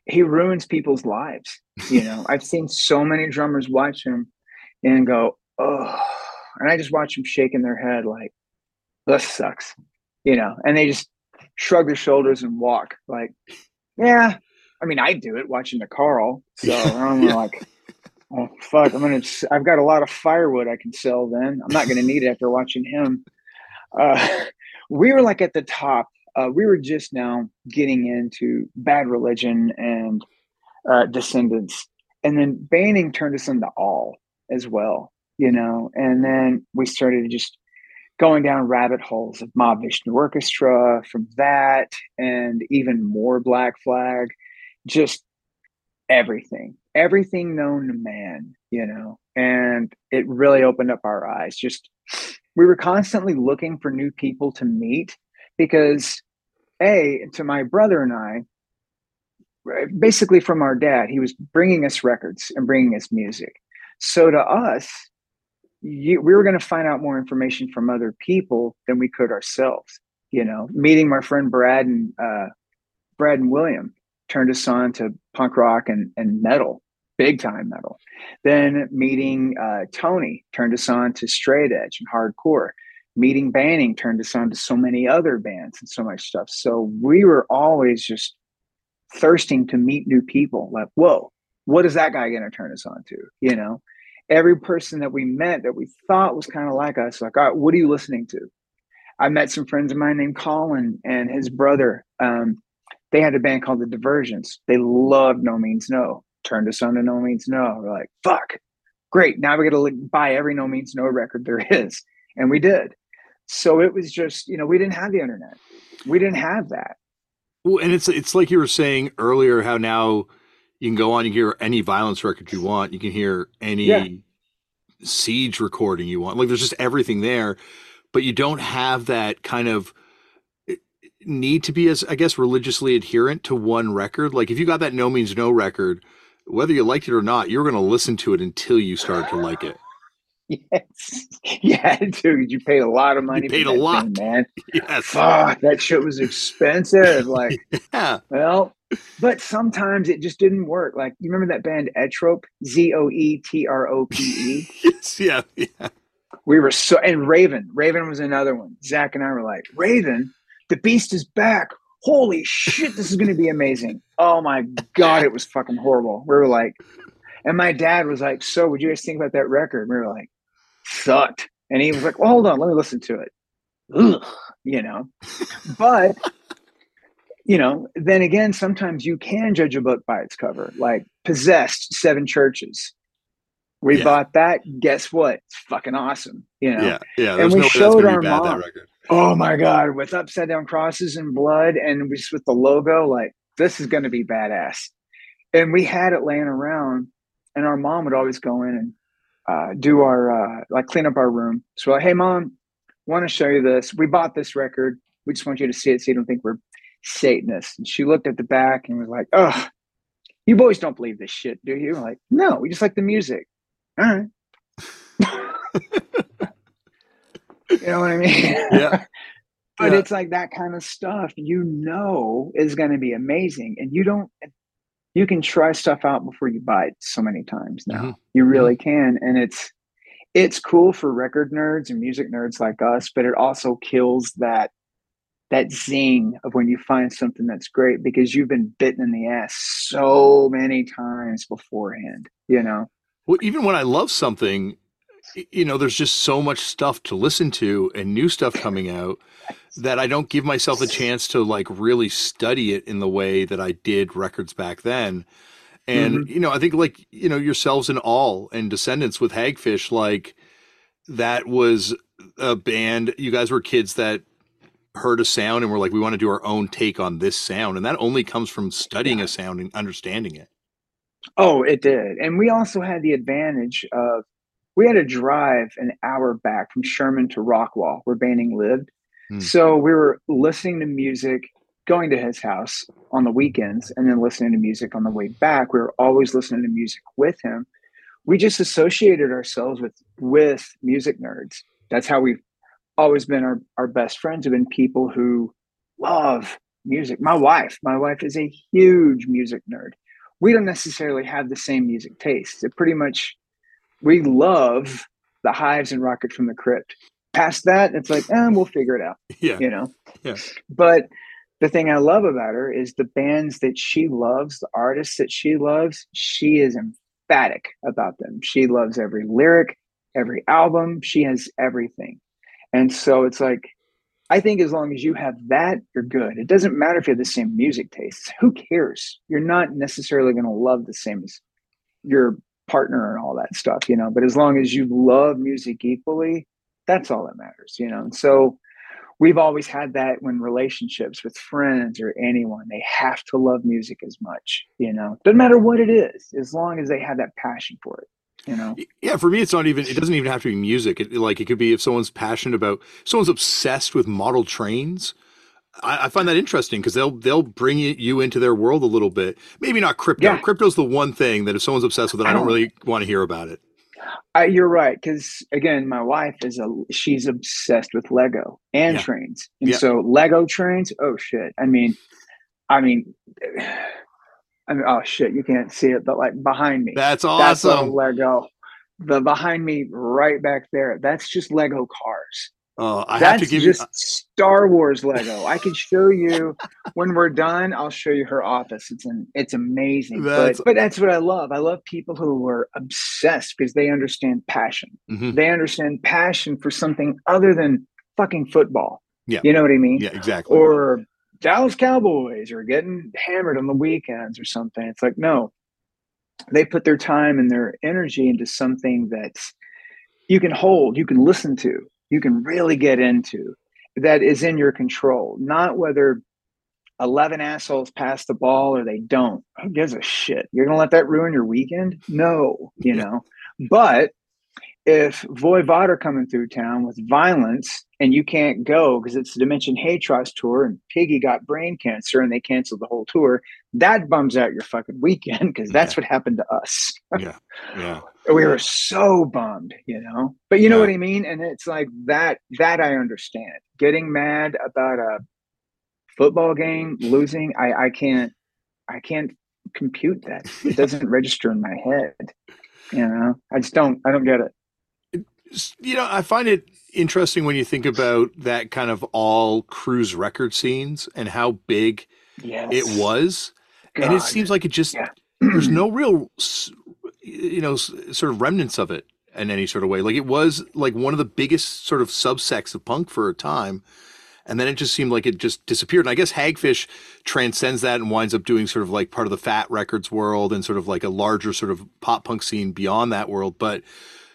He ruins people's lives. You know, I've seen so many drummers watch him and go, oh, and I just watch them shaking their head like, this sucks, you know, and they just shrug their shoulders and walk like, yeah. I mean, I do it watching the Karl. So I'm yeah. like, oh, fuck, I'm going to, I've got a lot of firewood I can sell then. I'm not going to need it after watching him. Uh, we were like at the top. Uh, we were just now getting into bad religion and uh, descendents. And then Banning turned us into all as well, you know, and then we started just going down rabbit holes of Mahavishnu Orchestra from that and even more Black Flag, just everything, everything known to man, you know, and it really opened up our eyes. Just we were constantly looking for new people to meet because, A, to my brother and I, basically from our dad, he was bringing us records and bringing us music. So to us, you, we were going to find out more information from other people than we could ourselves. You know, meeting my friend Brad and uh, Brad and William turned us on to punk rock and, and metal, big time metal. Then meeting uh, Tony turned us on to straight edge and hardcore. Meeting Banning turned us on to so many other bands and so much stuff. So we were always just thirsting to meet new people. Like, whoa, what is that guy going to turn us on to? You know, every person that we met that we thought was kind of like us, like, all right, what are you listening to? I met some friends of mine named Colin and his brother. Um, they had a band called The Diversions. They loved No Means No. Turned us on to No Means No. We're like, fuck, great. Now we got to buy every No Means No record there is. And we did. So it was just, you know, we didn't have the internet. We didn't have that. Well, and it's it's like you were saying earlier how now you can go on and hear any violence record you want. You can hear any yeah. siege recording you want. Like there's just everything there, but you don't have that kind of eh, need to be as I guess religiously adherent to one record. Like if you got that No Means No record, whether you liked it or not, you're going to listen to it until you start to like it. Yes. Yeah, dude, you paid a lot of money. You paid a lot, thing, man. Yes. Fuck, that shit was expensive. Like, yeah. Well, but sometimes it just didn't work. Like, you remember that band Zoetrope? Z O E T R O P E. Yes. Yeah. Yeah. We were so, and Raven. Raven was another one. Zach and I were like, Raven, the beast is back. Holy shit, this is going to be amazing. Oh my God, it was fucking horrible. We were like, and my dad was like, So, would you guys think about that record? we were like, sucked. And he was like, well, hold on, let me listen to it. Ugh, you know, but you know, then again, sometimes you can judge a book by its cover. Like Possessed, Seven Churches. We yeah. bought that. Guess what? It's fucking awesome. You know. Yeah, yeah. And we no showed our bad, mom. Oh my god, with upside down crosses and blood, and just with the logo, like this is going to be badass. And we had it laying around, and our mom would always go in and uh, do our uh, like clean up our room. So like, hey mom, want to show you this. We bought this record. We just want you to see it so you don't think we're Satanists. And she looked at the back and was like, "Oh, you boys don't believe this shit, do you?" I'm like, no, we just like the music. All right. you know what I mean? Yeah. but yeah. it's like that kind of stuff you know is going to be amazing, and you don't you can try stuff out before you buy it so many times now. Mm-hmm. You really mm-hmm. can. And it's it's cool for record nerds and music nerds like us, but it also kills that that zing of when you find something that's great because you've been bitten in the ass so many times beforehand, you know. Well, even when I love something, you know, there's just so much stuff to listen to and new stuff coming out that I don't give myself a chance to like really study it in the way that I did records back then. And mm-hmm. you know, I think like you know yourselves and all and Descendents with Hagfish, like that was a band. You guys were kids that heard a sound and were like, we want to do our own take on this sound, and that only comes from studying yeah. a sound and understanding it. Oh, it did, and we also had the advantage of we had to drive an hour back from Sherman to Rockwall, where Banning lived. Mm. So we were listening to music, going to his house on the weekends, and then listening to music on the way back. We were always listening to music with him. We just associated ourselves with with music nerds. That's how we've always been our, our best friends have been people who love music. My wife, my wife is a huge music nerd. We don't necessarily have the same music tastes. It pretty much we love the hives and rocket from the crypt. Past that it's like eh, we'll figure it out yeah. you know? Yeah. But the thing i love about her is the bands that she loves the artists that she loves she is emphatic about them. She loves every lyric every album. She has everything. And so it's like I think as long as you have that, you're good. It doesn't matter if you have the same music tastes. Who cares? You're not necessarily going to love the same as your partner and all that stuff, you know. But as long as you love music equally, that's all that matters, you know. And so we've always had that when relationships with friends or anyone, they have to love music as much, you know. Doesn't matter what it is, as long as they have that passion for it you know yeah for me it's not even it doesn't even have to be music it, like it could be if someone's passionate about someone's obsessed with model trains I, I find that interesting because they'll they'll bring you into their world a little bit maybe not crypto yeah. crypto's the one thing that if someone's obsessed with it i don't really want to hear about it I, you're right because again my wife is a she's obsessed with lego and yeah. trains and yeah. so lego trains oh shit i mean i mean I mean, oh shit, you can't see it, but like behind me. That's awesome. That's Lego. The behind me, right back there. That's just Lego cars. Oh, I that's have to give just you Star Wars Lego. I can show you when we're done. I'll show you her office. It's an it's amazing. That's, but but that's what I love. I love people who are obsessed because they understand passion. Mm-hmm. They understand passion for something other than fucking football. Yeah, you know what I mean. Yeah, exactly. Or Dallas Cowboys are getting hammered on the weekends or something. It's like, no, they put their time and their energy into something that's you can hold, you can listen to, you can really get into that is in your control, not whether 11 assholes pass the ball or they don't. Who gives a shit? You're going to let that ruin your weekend? No, you know. But if Voivod are coming through town with violence and you can't go because it's the Dimension Hatröss tour and Piggy got brain cancer and they canceled the whole tour, that bums out your fucking weekend because that's yeah. what happened to us. yeah. Yeah. We were so bummed, you know. But you know what I mean? And it's like that that I understand. Getting mad about a football game losing, I, I can't I can't compute that. It doesn't register in my head. You know, I just don't I don't get it you know, I find it interesting when you think about that kind of all Cruz record scenes and how big yes. it was. God. And it seems like it just, yeah. there's no real, you know, sort of remnants of it in any sort of way. Like it was like one of the biggest sort of subsects of punk for a time. And then it just seemed like it just disappeared. And I guess Hagfish transcends that and winds up doing sort of like part of the Fat Records world and sort of like a larger sort of pop punk scene beyond that world. But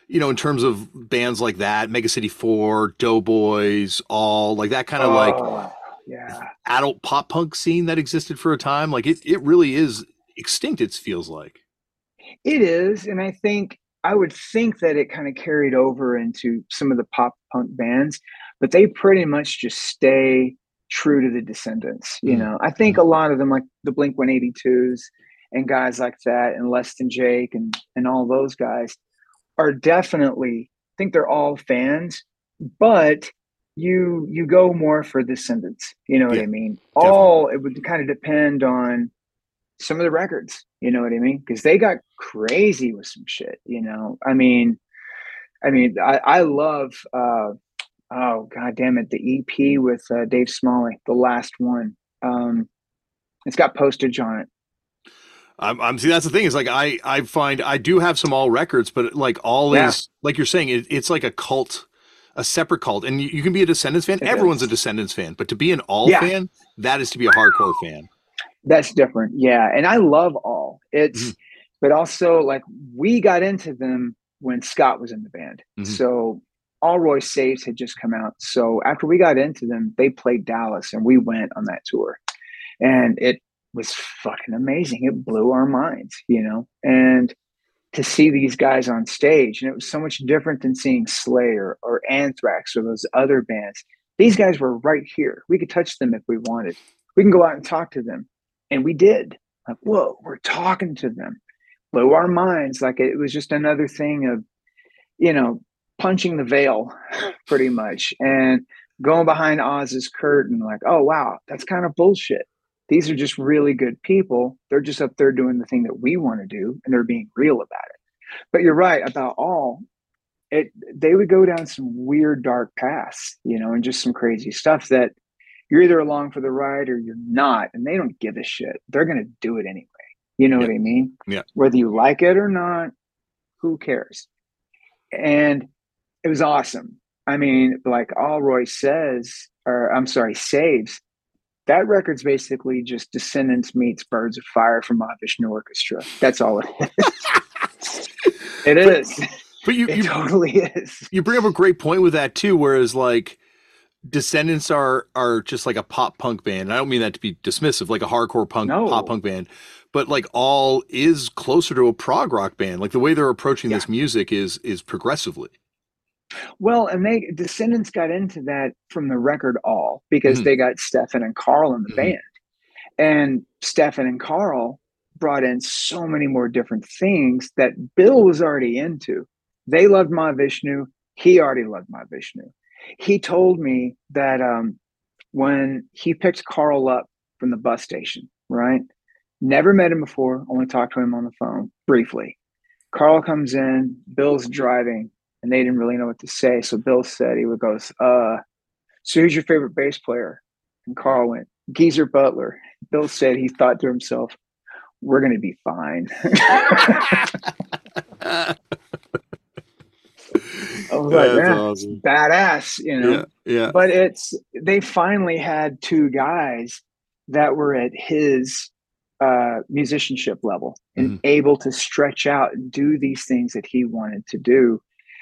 you know, in terms of bands like that, Mega City Four, Doughboys, all like that kind of oh, like yeah. adult pop punk scene that existed for a time. Like it, it really is extinct. It feels like it is, and I think I would think that it kind of carried over into some of the pop punk bands, but they pretty much just stay true to the Descendents. You mm. know, I think mm. a lot of them, like the Blink One Eighty Twos and guys like that, and Less Than Jake, and and all those guys are definitely I think they're all fans, but you you go more for descendents. You know what I mean? Definitely. All it would kind of depend on some of the records. You know what I mean? Because they got crazy with some shit. You know, I mean, I mean, I, I love. uh Oh god damn it! The EP with uh, Dave Smalley, the last one. Um, it's got postage on it. I'm, I'm see that's the thing is like I I find I do have some all records, but like all yeah. is like you're saying it, it's like a cult, a separate cult, and you, you can be a Descendents fan. It Everyone's is. a Descendents fan, but to be an all yeah. fan, that is to be a hardcore fan. That's different, yeah. And I love all. It's, mm-hmm. but also like we got into them when Scott was in the band, mm-hmm. so Allroy Saves had just come out. So after we got into them, they played Dallas, and we went on that tour, and it was fucking amazing. It blew our minds, you know, and to see these guys on stage, and it was so much different than seeing Slayer or Anthrax or those other bands. These guys were right here. We could touch them if we wanted. We can go out and talk to them, and we did. Like, whoa, we're talking to them. Blew our minds. Like it was just another thing of, you know, punching the veil, pretty much, and going behind Oz's curtain. Like, oh wow, that's kind of bullshit these are just really good people. They're just up there doing the thing that we want to do and they're being real about it. But you're right about all. it they would go down some weird dark paths, you know, and just some crazy stuff that you're either along for the ride or you're not, and they don't give a shit. They're gonna do it anyway. You know Yeah. what I mean? Yeah. Whether you like it or not, who cares? And it was awesome. I mean, like Allroy says, or I'm sorry, saves. That record's basically just Descendents meets Birds of Fire from Mahavishnu Orchestra. That's all it is. it is. But you, It you totally is. you bring up a great point with that too. Whereas like Descendents are are just like a pop punk band. And I don't mean that to be dismissive, like a hardcore punk No. pop punk band. But like all is closer to a prog rock band. Like the way they're approaching Yeah. this music is is progressively. Well, and they Descendents got into that from the record all because Mhm. they got Stefan and Karl in the Mhm. band. And Stefan and Karl brought in so many more different things that Bill was already into. They loved Mahavishnu. He already loved Mahavishnu. He told me that um, when he picked Karl up from the bus station, right? Never met him before, only talked to him on the phone briefly. Karl comes in, Bill's driving, and they didn't really know what to say. So Bill said, he would goes, uh, so who's your favorite bass player? And Karl went, Geezer Butler. Bill said he thought to himself, we're going to be fine. I was like, That's yeah, awesome. badass, you know. Yeah, yeah. But it's they finally had two guys that were at his uh, musicianship level and Mhm. able to stretch out and do these things that he wanted to do,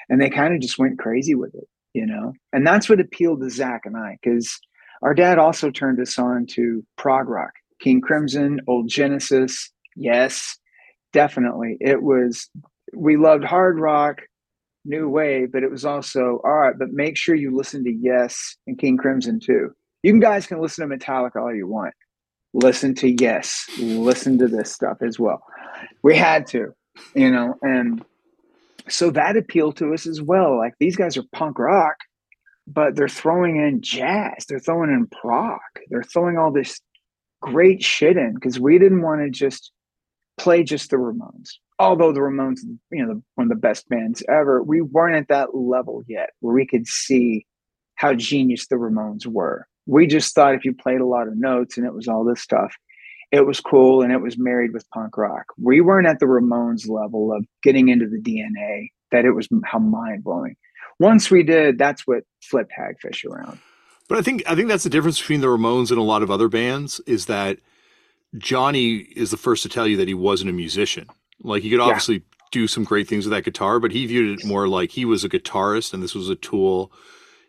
and they kind of just went crazy with it, you know. And that's what appealed to Zach and I because our dad also turned us on to prog rock, King Crimson, Old Genesis. Yes, definitely. It was we loved hard rock, new wave, but it was also all right. But make sure you listen to Yes and King Crimson too. You guys can listen to Metallica all you want. Listen to Yes. Listen to this stuff as well. We had to, you know, and so that appealed to us as well. Like these guys are punk rock, but they're throwing in jazz. They're throwing in prog. They're throwing all this great shit in because we didn't want to just play just the Ramones. Although the Ramones, you know, the, one of the best bands ever, we weren't at that level yet where we could see how genius the Ramones were. We just thought if you played a lot of notes and it was all this stuff, it was cool and it was married with punk rock. We weren't at the Ramones level of getting into the DNA that it was how mind blowing. Once we did, that's what flipped Hagfish around. But I think I think that's the difference between the Ramones and a lot of other bands is that Johnny is the first to tell you that he wasn't a musician. Like he could Yeah. obviously do some great things with that guitar, but he viewed it more like he was a guitarist and this was a tool.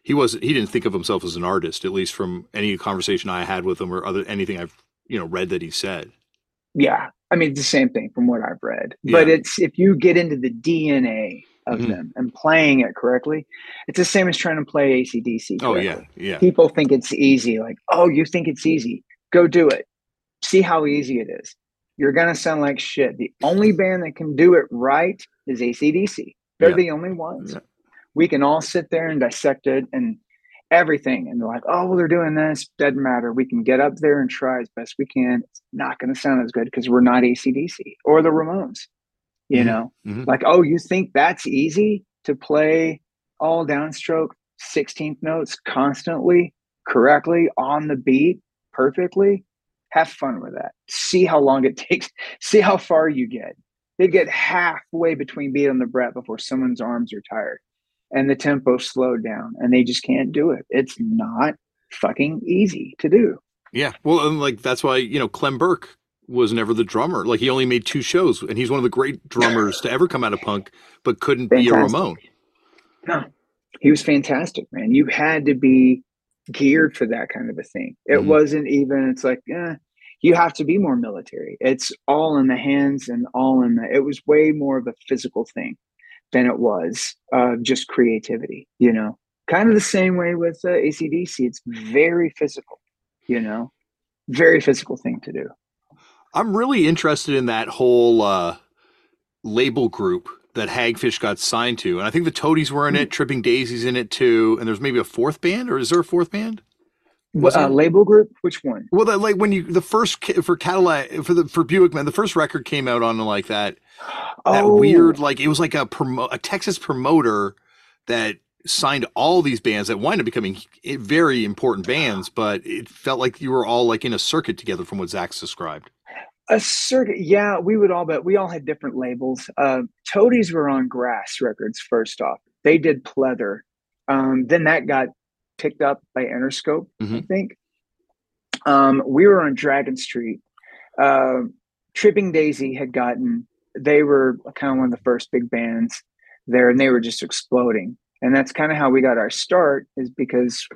He wasn't he didn't think of himself as an artist, at least from any conversation I had with him or other anything I've you know read that he said. Yeah. I mean, it's the same thing from what I've read. But it's if you get into the DNA of Mhm. them and playing it correctly, it's the same as trying to play ACDC. Oh yeah, yeah. People think it's easy. Like, oh, you think it's easy? Go do it. See how easy it is. You're going to sound like shit. The only band that can do it right is ACDC. They're Yeah. the only ones. Yeah. We can all sit there and dissect it and everything. And they're like, oh, well, they're doing this. Doesn't matter. We can get up there and try as best we can. It's not going to sound as good because we're not ACDC or the Ramones. You Mhm. know, Mhm. like, oh, you think that's easy to play all downstroke 16th notes constantly, correctly, on the beat, perfectly? Have fun with that. See how long it takes. See how far you get. They get halfway between beat on the breath before someone's arms are tired and the tempo slowed down and they just can't do it. It's not fucking easy to do. Yeah. Well, and like that's why, you know, Clem Burke was never the drummer. Like he only made two shows and he's one of the great drummers to ever come out of punk, but couldn't be a Fantastic. Ramone. No, he was fantastic, man. You had to be geared for that kind of a thing. It Mhm. wasn't even, it's like, eh, you have to be more military. It's all in the hands and all in the, it was way more of a physical thing than it was uh, just creativity, you know? Kind of the same way with uh, ACDC. It's very physical, you know? Very physical thing to do. I'm really interested in that whole uh, label group that Hagfish got signed to. And I think the Toadies were in Hmm. it, Tripping Daisies in it too. And there's maybe a fourth band, or is there a fourth band? Was uh, label group? Which one? Well, that, like when you the first for Cadillac for the for Buick man, the first record came out on like that that Oh, weird like it was like a promo a Texas promoter that signed all these bands that wind up becoming very important bands, but it felt like you were all like in a circuit together from what Zach's described. A circuit, yeah, we would all, but we all had different labels. Uh, Toadies were on Grass Records first off. They did Pleather. Um, then that got picked up by Interscope, mm-hmm. I think. Um, we were on Dragon Street. Uh, Tripping Daisy had gotten, they were kind of one of the first big bands there, and they were just exploding. And that's kind of how we got our start, is because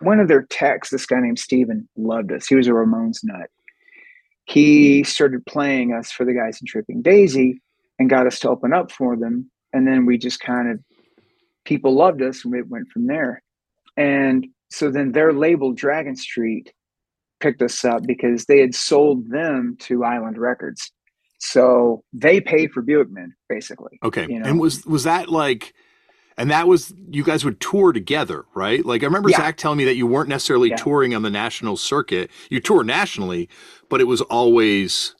one of their techs, this guy named Steven, loved us. He was a Ramones nut. He started playing us for the guys in Tripping Daisy and got us to open up for them. And then we just kind of, people loved us and we went from there. And so then their label, Dragon Street, picked us up because they had sold them to Island Records. So they paid for Buick Men, basically. Okay. You know? And was was that like and that was you guys would tour together, right? Like I remember yeah. Zach telling me that you weren't necessarily yeah. touring on the national circuit. You tour nationally, but it was always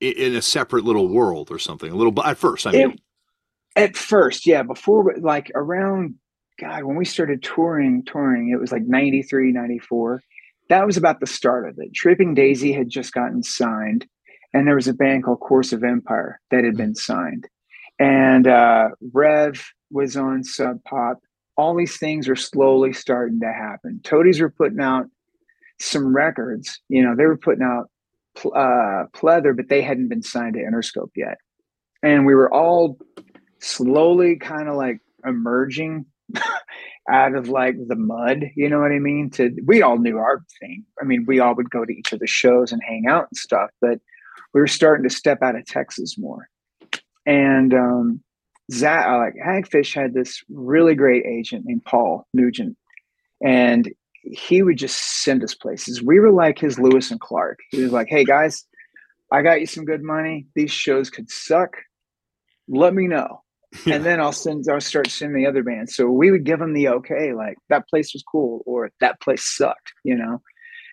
in a separate little world or something. A little at first, I mean. It, at first, yeah. Before, like around God, when we started touring, touring, it was like 93, 94. That was about the start of it. Tripping Daisy had just gotten signed, and there was a band called Course of Empire that had been signed. And uh, Rev was on Sub Pop. All these things are slowly starting to happen. Toadies were putting out some records. You know, they were putting out uh, pleather, but they hadn't been signed to Interscope yet. And we were all slowly kind of like emerging out of like the mud, you know what I mean? To we all knew our thing. I mean, we all would go to each of the shows and hang out and stuff, but we were starting to step out of Texas more. And um Zach, uh, like Hagfish had this really great agent named Paul Nugent, and he would just send us places. We were like his Lewis and Clark. He was like, "Hey guys, I got you some good money. These shows could suck. Let me know, yeah. and then I'll send. I'll start sending the other bands." So we would give him the okay, like that place was cool or that place sucked, you know.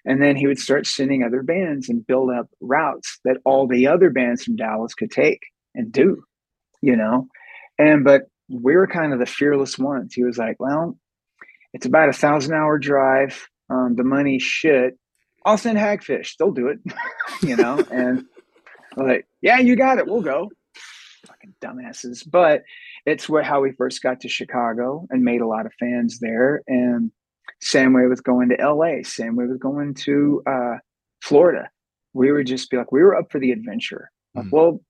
And then he would start sending other bands and build up routes that all the other bands from Dallas could take and do, you know. And but we were kind of the fearless ones. He was like, "Well, it's about a thousand hour drive. Um, the money shit. I'll send Hagfish. They'll do it, you know. And like, yeah, you got it. We'll go. Fucking dumbasses. But it's what how we first got to Chicago and made a lot of fans there. And same way with going to LA. Same way with going to uh, Florida. We would just be like, we were up for the adventure. Like, mm. well,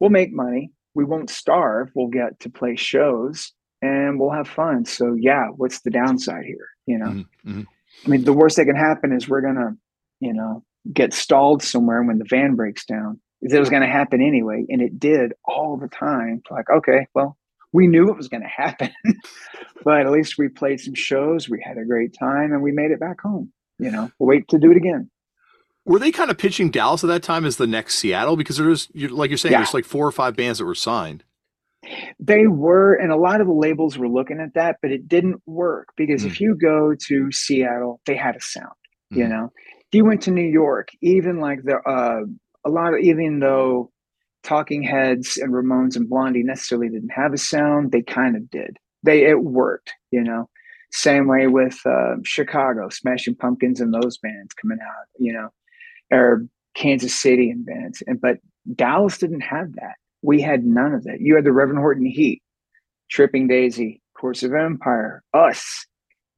we'll make money. We won't starve. We'll get to play shows and we'll have fun. So yeah, what's the downside here? You know, mm-hmm. I mean, the worst that can happen is we're gonna, you know, get stalled somewhere when the van breaks down. It was going to happen anyway, and it did all the time. Like, okay, well, we knew it was going to happen, but at least we played some shows. We had a great time, and we made it back home. You know, we'll wait to do it again. Were they kind of pitching Dallas at that time as the next Seattle? Because there's, like you're saying, yeah. there's like four or five bands that were signed. They were, and a lot of the labels were looking at that, but it didn't work because mm. if you go to Seattle, they had a sound. Mm. You know, if you went to New York, even like the uh, a lot of even though Talking Heads and Ramones and Blondie necessarily didn't have a sound, they kind of did. They it worked. You know, same way with uh, Chicago, Smashing Pumpkins and those bands coming out. You know, or Kansas City and bands, and but Dallas didn't have that. We had none of that. You had the Reverend Horton Heat, Tripping Daisy, Course of Empire, us.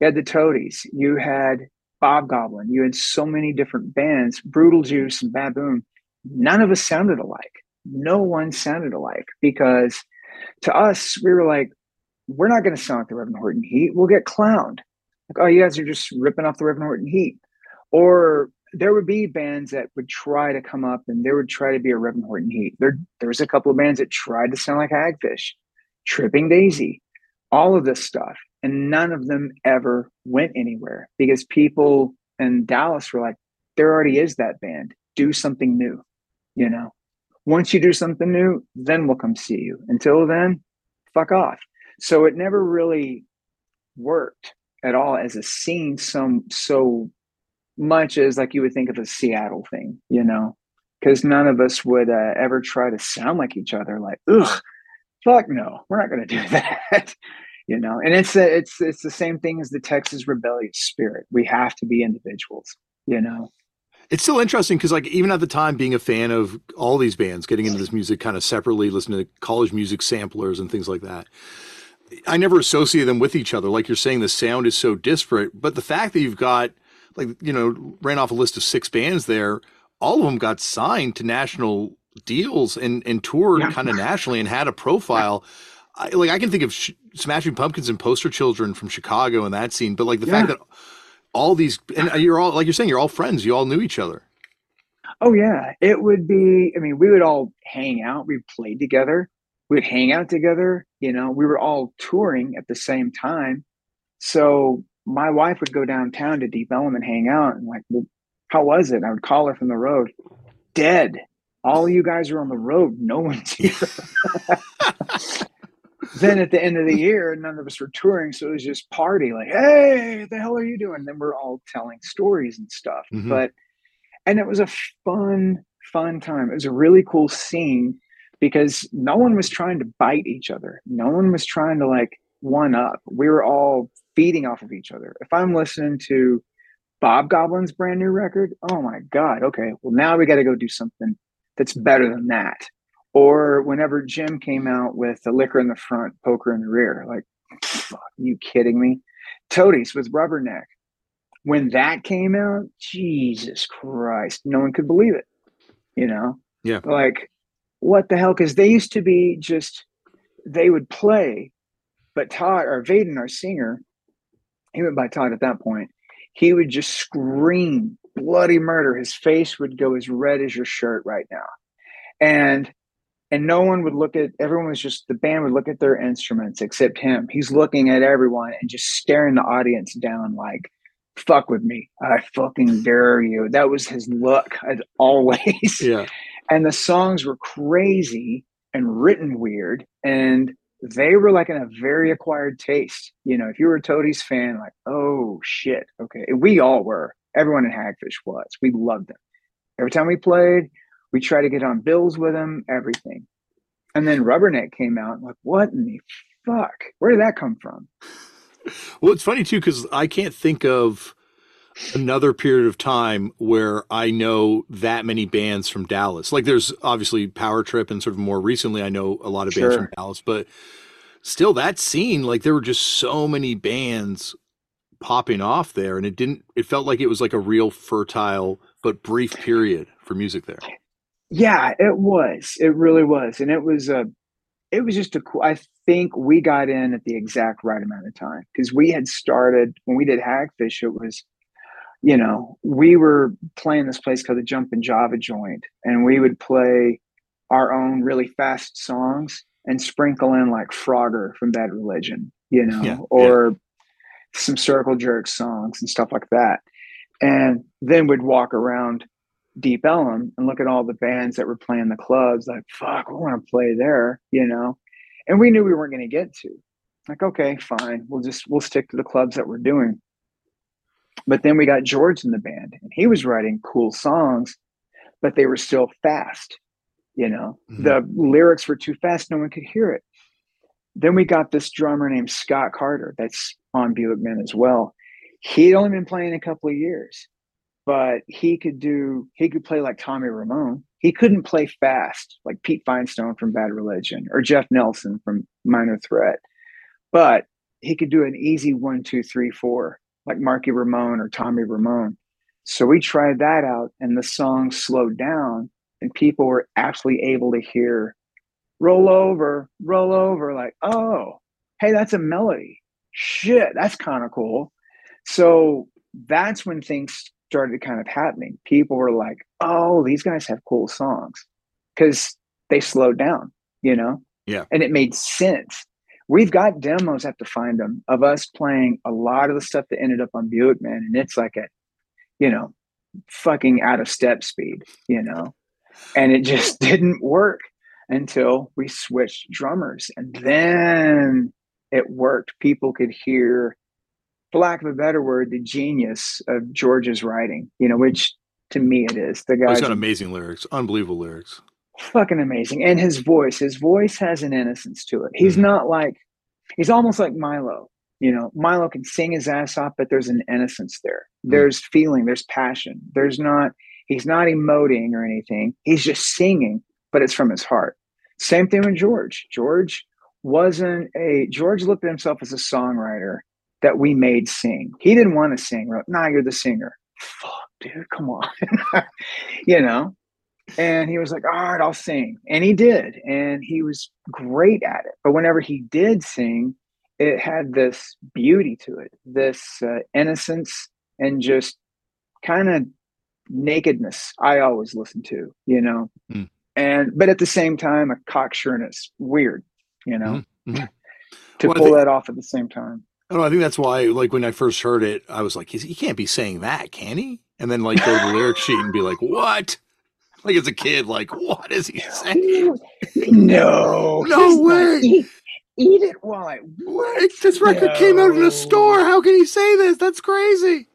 You had the Toadies. You had Bob Goblin. You had so many different bands, Brutal Juice and Baboon. None of us sounded alike. No one sounded alike because to us, we were like, we're not going to sound like the Reverend Horton Heat. We'll get clowned. Like, oh, you guys are just ripping off the Reverend Horton Heat. Or there would be bands that would try to come up and there would try to be a Reverend Horton Heat. There, there was a couple of bands that tried to sound like Hagfish, Tripping Daisy, all of this stuff. And none of them ever went anywhere because people in Dallas were like, there already is that band. Do something new. You know, once you do something new, then we'll come see you. Until then, fuck off. So it never really worked at all as a scene some so much as like you would think of a Seattle thing, you know, because none of us would uh, ever try to sound like each other. Like, ugh, fuck no, we're not going to do that. you know and it's a, it's it's the same thing as the texas rebellious spirit we have to be individuals you know it's still interesting because like even at the time being a fan of all these bands getting into this music kind of separately listening to college music samplers and things like that i never associate them with each other like you're saying the sound is so disparate but the fact that you've got like you know ran off a list of six bands there all of them got signed to national deals and and toured yeah. kind of nationally and had a profile I, like I can think of Sh- Smashing Pumpkins and Poster Children from Chicago and that scene, but like the yeah. fact that all these and you're all like you're saying you're all friends, you all knew each other. Oh yeah, it would be. I mean, we would all hang out. We played together. We'd hang out together. You know, we were all touring at the same time. So my wife would go downtown to Deep and hang out. And like, well, how was it? I would call her from the road. Dead. All you guys are on the road. No one's here. then at the end of the year, none of us were touring, so it was just party. Like, hey, the hell are you doing? then we're all telling stories and stuff. Mm-hmm. But and it was a fun, fun time. It was a really cool scene because no one was trying to bite each other. No one was trying to like one up. We were all feeding off of each other. If I'm listening to Bob Goblin's brand new record, oh my God, okay, well, now we got to go do something that's better than that. Or whenever Jim came out with the liquor in the front, poker in the rear, like, fuck, you kidding me? Toadies with Rubberneck. When that came out, Jesus Christ, no one could believe it. You know? Yeah. Like, what the hell? Because they used to be just, they would play, but Todd or Vaden, our singer, he went by Todd at that point. He would just scream bloody murder. His face would go as red as your shirt right now. And and no one would look at everyone was just the band would look at their instruments except him. He's looking at everyone and just staring the audience down like fuck with me. I fucking dare you. That was his look as always. Yeah. And the songs were crazy and written weird and they were like in a very acquired taste. You know if you were a toadies fan like oh shit okay. We all were. Everyone in hagfish was. We loved them. Every time we played we try to get on bills with him, everything. And then Rubberneck came out. I'm like, what in the fuck? Where did that come from? Well, it's funny too because I can't think of another period of time where I know that many bands from Dallas. Like, there's obviously Power Trip, and sort of more recently, I know a lot of bands sure. from Dallas, but still, that scene, like, there were just so many bands popping off there, and it didn't. It felt like it was like a real fertile but brief period for music there. Yeah, it was. It really was, and it was a. It was just a cool. I think we got in at the exact right amount of time because we had started when we did Hagfish. It was, you know, we were playing this place called the Jumpin' Java Joint, and we would play our own really fast songs and sprinkle in like Frogger from Bad Religion, you know, yeah, or yeah. some Circle Jerk songs and stuff like that. And then we'd walk around Deep Ellum and look at all the bands that were playing the clubs, like, fuck, we want to play there, you know? And we knew we weren't going to get to. Like, okay, fine. We'll just, we'll stick to the clubs that we're doing. But then we got George in the band and he was writing cool songs, but they were still fast. You know, mm-hmm. the lyrics were too fast. No one could hear it. Then we got this drummer named Scott Carter that's on Buick Men as well. He'd only been playing a couple of years but he could do he could play like Tommy Ramone. He couldn't play fast like Pete Finestone from Bad Religion or Jeff Nelson from Minor Threat, but he could do an easy one, two, three, four like Marky Ramone or Tommy Ramone. So we tried that out, and the song slowed down, and people were actually able to hear roll over, roll over, like, oh, hey, that's a melody. Shit, that's kind of cool. So that's when things started kind of happening. People were like, "Oh, these guys have cool songs," because they slowed down, you know. Yeah, and it made sense. We've got demos, have to find them, of us playing a lot of the stuff that ended up on Buick Men, and it's like a, you know, fucking out of step speed, you know, and it just didn't work until we switched drummers, and then it worked. People could hear for lack of a better word, the genius of George's writing, you know, which to me it is. The guy's got amazing lyrics, unbelievable lyrics. Fucking amazing. And his voice, his voice has an innocence to it. He's mm-hmm. not like he's almost like Milo. You know, Milo can sing his ass off, but there's an innocence there. Mm. There's feeling, there's passion. There's not, he's not emoting or anything. He's just singing, but it's from his heart. Same thing with George. George wasn't a, George looked at himself as a songwriter that we made sing. He didn't want to sing. Nah, you're the singer. Fuck, dude, come on. you know? And he was like, all right, I'll sing. And he did. And he was great at it. But whenever he did sing, it had this beauty to it, this uh, innocence and just kind of nakedness I always listen to, you know. Mm. And but at the same time, a cocksureness, weird, you know, mm-hmm. to well, pull think, that off at the same time. I, know, I think that's why, like when I first heard it, I was like, he can't be saying that, can he? And then like go to the lyric sheet and be like, what? Like as a kid, like what is he saying? No, no way eat it while I what? This record no. came out in a store. How can he say this? That's crazy.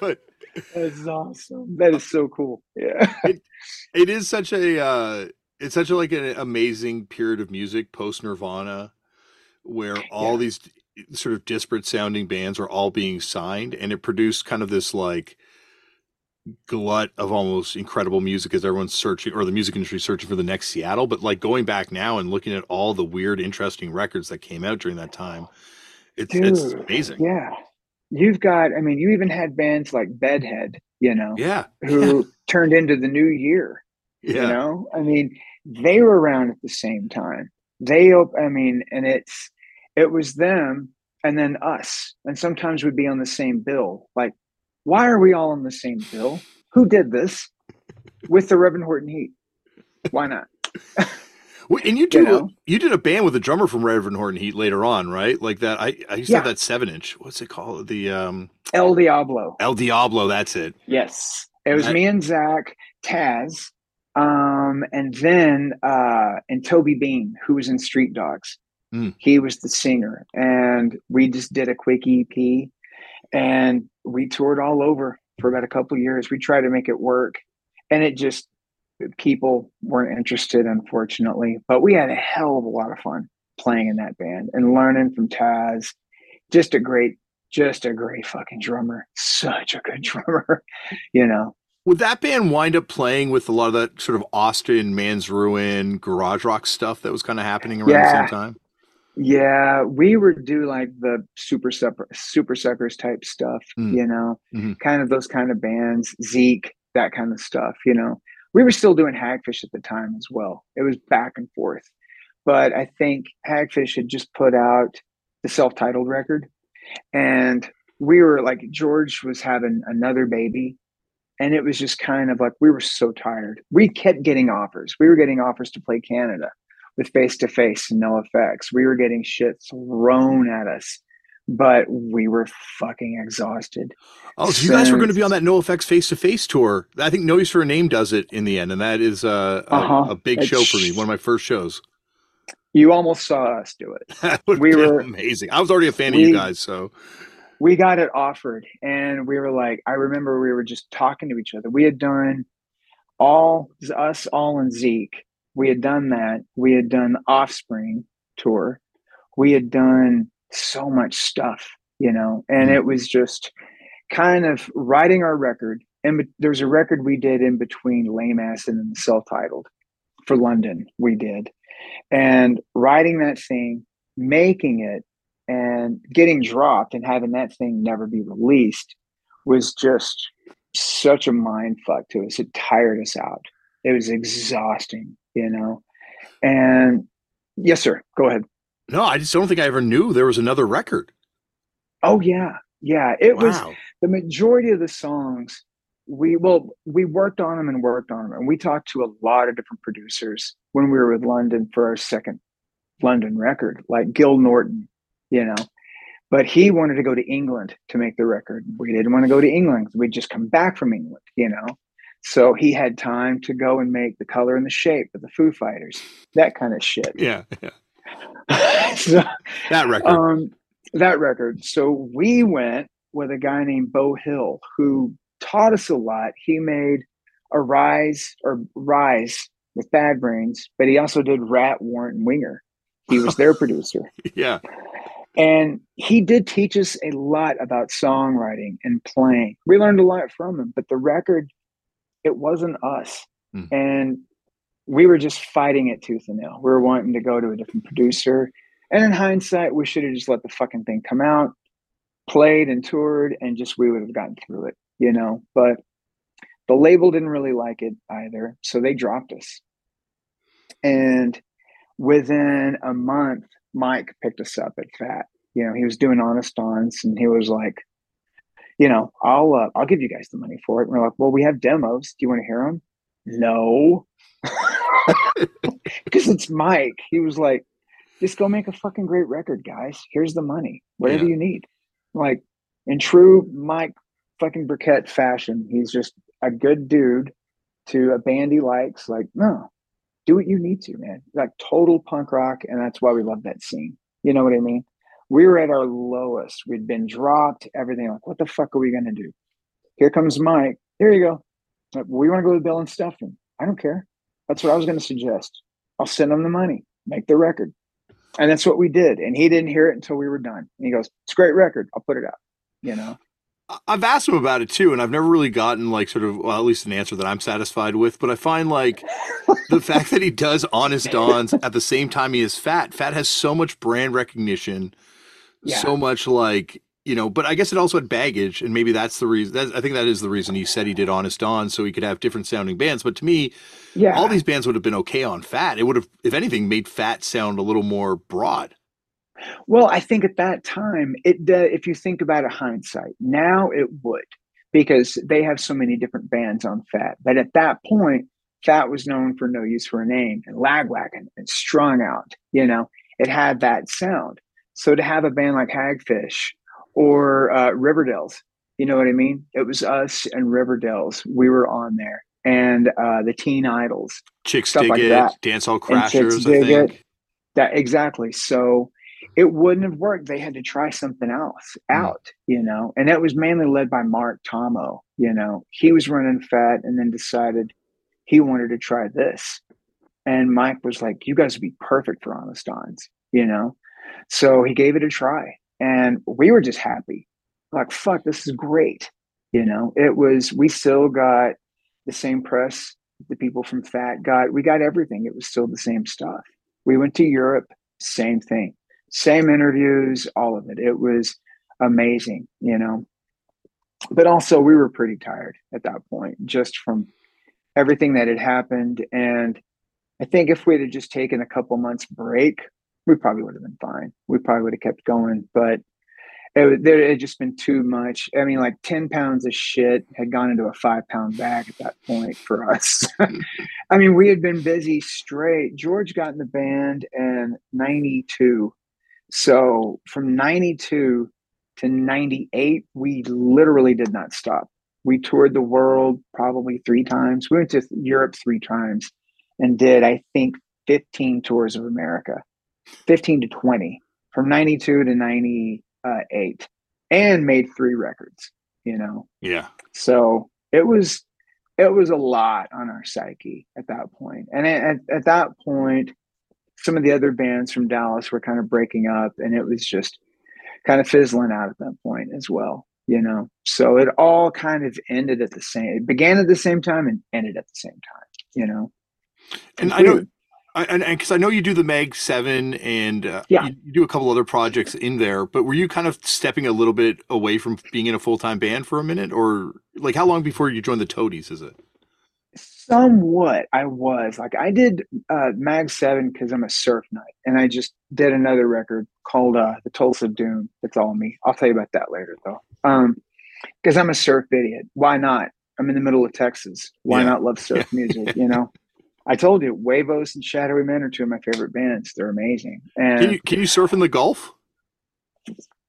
but that's awesome. That is so cool. Yeah. It, it is such a uh it's such a like an amazing period of music post Nirvana where all yeah. these sort of disparate sounding bands are all being signed and it produced kind of this like glut of almost incredible music as everyone's searching or the music industry searching for the next Seattle. But like going back now and looking at all the weird, interesting records that came out during that time, it's, Dude, it's amazing. Yeah. You've got, I mean, you even had bands like Bedhead, you know, yeah, who turned into the new year. Yeah. You know, I mean, they were around at the same time. They, I mean, and it's, it was them and then us. And sometimes we'd be on the same bill. Like why are we all on the same bill? Who did this with the Reverend Horton Heat? Why not? and you do you, know? you, did a band with a drummer from Reverend Horton Heat later on, right? Like that. I, I used to have that seven inch. What's it called? The um El Diablo. El Diablo. That's it. Yes, it was that... me and Zach Taz, um, and then uh, and Toby Bean, who was in Street Dogs. Mm. He was the singer, and we just did a quick EP and we toured all over for about a couple years. We tried to make it work, and it just people weren't interested, unfortunately. But we had a hell of a lot of fun playing in that band and learning from Taz. Just a great, just a great fucking drummer. Such a good drummer, you know. Would that band wind up playing with a lot of that sort of Austin, Man's Ruin, garage rock stuff that was kind of happening around yeah. the same time? Yeah, we would do like the super super super suckers type stuff, mm. you know, mm-hmm. kind of those kind of bands, Zeke, that kind of stuff, you know. We were still doing Hagfish at the time as well. It was back and forth. But I think Hagfish had just put out the self-titled record and we were like George was having another baby and it was just kind of like we were so tired. We kept getting offers. We were getting offers to play Canada with face to face NOFX. We were getting shit thrown at us, but we were fucking exhausted. Oh, so you guys were going to be on that NOFX face to face tour. I think No Use for a Name does it in the end, and that is uh, a, uh-huh. a, big it's, show for me. One of my first shows. You almost saw us do it. that would we were amazing. I was already a fan we, of you guys, so we got it offered, and we were like, I remember we were just talking to each other. We had done all us, all and Zeke we had done that. We had done Offspring tour. We had done so much stuff, you know, and mm-hmm. it was just kind of writing our record. And there's a record we did in between Lame Ass and the self titled for London, we did. And writing that thing, making it, and getting dropped and having that thing never be released was just such a mind fuck to us. It tired us out. It was exhausting you know. And yes, sir. Go ahead. No, I just don't think I ever knew there was another record. Oh yeah, yeah. It wow. was the majority of the songs. We well, we worked on them and worked on them, and we talked to a lot of different producers when we were with London for our second London record, like Gil Norton, you know. But he wanted to go to England to make the record. We didn't want to go to England. We'd just come back from England, you know. So he had time to go and make the color and the shape of the Foo Fighters, that kind of shit. Yeah. yeah. so, that record. Um, that record. So we went with a guy named Beau Hill who taught us a lot. He made Arise or Rise with Bad Brains, but he also did Ratt, Warrant, and Winger. He was their producer. Yeah. And he did teach us a lot about songwriting and playing. We learned a lot from him, but the record, it wasn't us. Mm. And we were just fighting it tooth and nail. We were wanting to go to a different producer. And in hindsight, we should have just let the fucking thing come out, played and toured, and just we would have gotten through it, you know. But the label didn't really like it either. So they dropped us. And within a month, Mike picked us up at Fat. You know, he was doing Honest Don's and he was like, you know, I'll uh, I'll give you guys the money for it. And we're like, well, we have demos. Do you want to hear them? No, because it's Mike. He was like, just go make a fucking great record, guys. Here's the money, whatever yeah. you need. Like in true Mike fucking Burkett fashion, he's just a good dude to a band he likes. Like, no, do what you need to, man. Like total punk rock, and that's why we love that scene. You know what I mean? We were at our lowest. We'd been dropped, everything. Like, what the fuck are we gonna do? Here comes Mike. Here you go. Like, we want to go to Bill and Stefan. I don't care. That's what I was gonna suggest. I'll send them the money, make the record. And that's what we did. And he didn't hear it until we were done. And he goes, It's a great record. I'll put it out. You know. I've asked him about it too, and I've never really gotten like sort of well, at least an answer that I'm satisfied with. But I find like the fact that he does Honest Don's at the same time he is fat. Fat has so much brand recognition, yeah. so much like you know. But I guess it also had baggage, and maybe that's the reason. That, I think that is the reason he said he did honest on so he could have different sounding bands. But to me, yeah, all these bands would have been okay on Fat. It would have, if anything, made Fat sound a little more broad. Well, I think at that time, it uh, if you think about it hindsight, now it would because they have so many different bands on Fat. But at that point, Fat was known for No Use for a Name and Lagwagon and Strung Out. You know, it had that sound. So to have a band like Hagfish or uh, Riverdales, you know what I mean? It was us and Riverdales. We were on there, and uh, the Teen Idols, Chicks stuff Dig like It, that. Dance Hall Crashers. I think. It. That exactly. So it wouldn't have worked. They had to try something else hmm. out, you know. And that was mainly led by Mark Tomo. You know, he was running fat and then decided he wanted to try this. And Mike was like, "You guys would be perfect for Honest Don's," you know. So he gave it a try, and we were just happy. Like, fuck, this is great. You know, it was. We still got the same press the people from Fat got. We got everything. It was still the same stuff. We went to Europe, same thing same interviews, all of it. It was amazing, you know. But also, we were pretty tired at that point, just from everything that had happened. And I think if we had just taken a couple months break, we probably would have been fine. We probably would have kept going. But it, there had just been too much. I mean, like 10 pounds of shit had gone into a five pound bag at that point for us. I mean, we had been busy straight. George got in the band in 92 so from 92 to 98, we literally did not stop. We toured the world probably three times. We went to Europe three times and did, I think, 15 tours of America, 15 to 20 from 92 to 98 and made three records, you know? Yeah. So it was, it was a lot on our psyche at that point. And at, at that point, some of the other bands from Dallas were kind of breaking up and it was just kind of fizzling out at that point as well, you know. So it all kind of ended at the same it began at the same time and ended at the same time, you know. And I know I, and because I know you do the Mag Seven, and uh, yeah. You, you, do a couple other projects in there. But were you kind of stepping a little bit away from being in a full time band for a minute, or like how long before you joined the Toadies? Is it? somewhat i was like i did uh mag 7 because i'm a surf nut and i just did another record called uh the tolls of doom that's all me i'll tell you about that later though um because i'm a surf idiot why not i'm in the middle of texas why yeah. not love surf music you know i told you Huevos and shadowy men are two of my favorite bands they're amazing and can you, can you surf in the gulf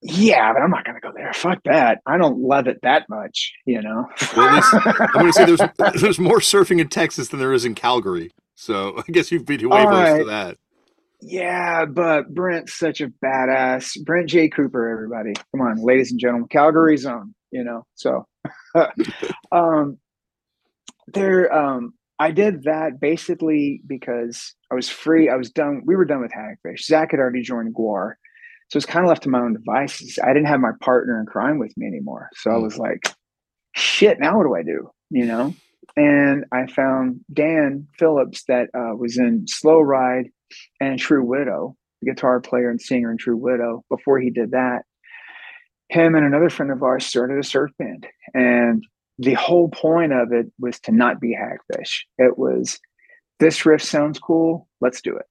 yeah, but I'm not going to go there. Fuck that. I don't love it that much, you know. well, least, I'm going to say there's there's more surfing in Texas than there is in Calgary. So I guess you've way close right. to that. Yeah, but Brent's such a badass. Brent J. Cooper, everybody. Come on, ladies and gentlemen. Calgary zone, you know. So um there um I did that basically because I was free. I was done. We were done with Hagfish. Zach had already joined GWAR. So it's kind of left to my own devices. I didn't have my partner in crime with me anymore. So I hmm. was like, shit, now what do I do? You know? And I found Dan Phillips that uh, was in Slow Ride and True Widow, guitar player and singer in True Widow. Before he did that, him and another friend of ours started a surf band. And the whole point of it was to not be Hagfish. It was this riff sounds cool, let's do it.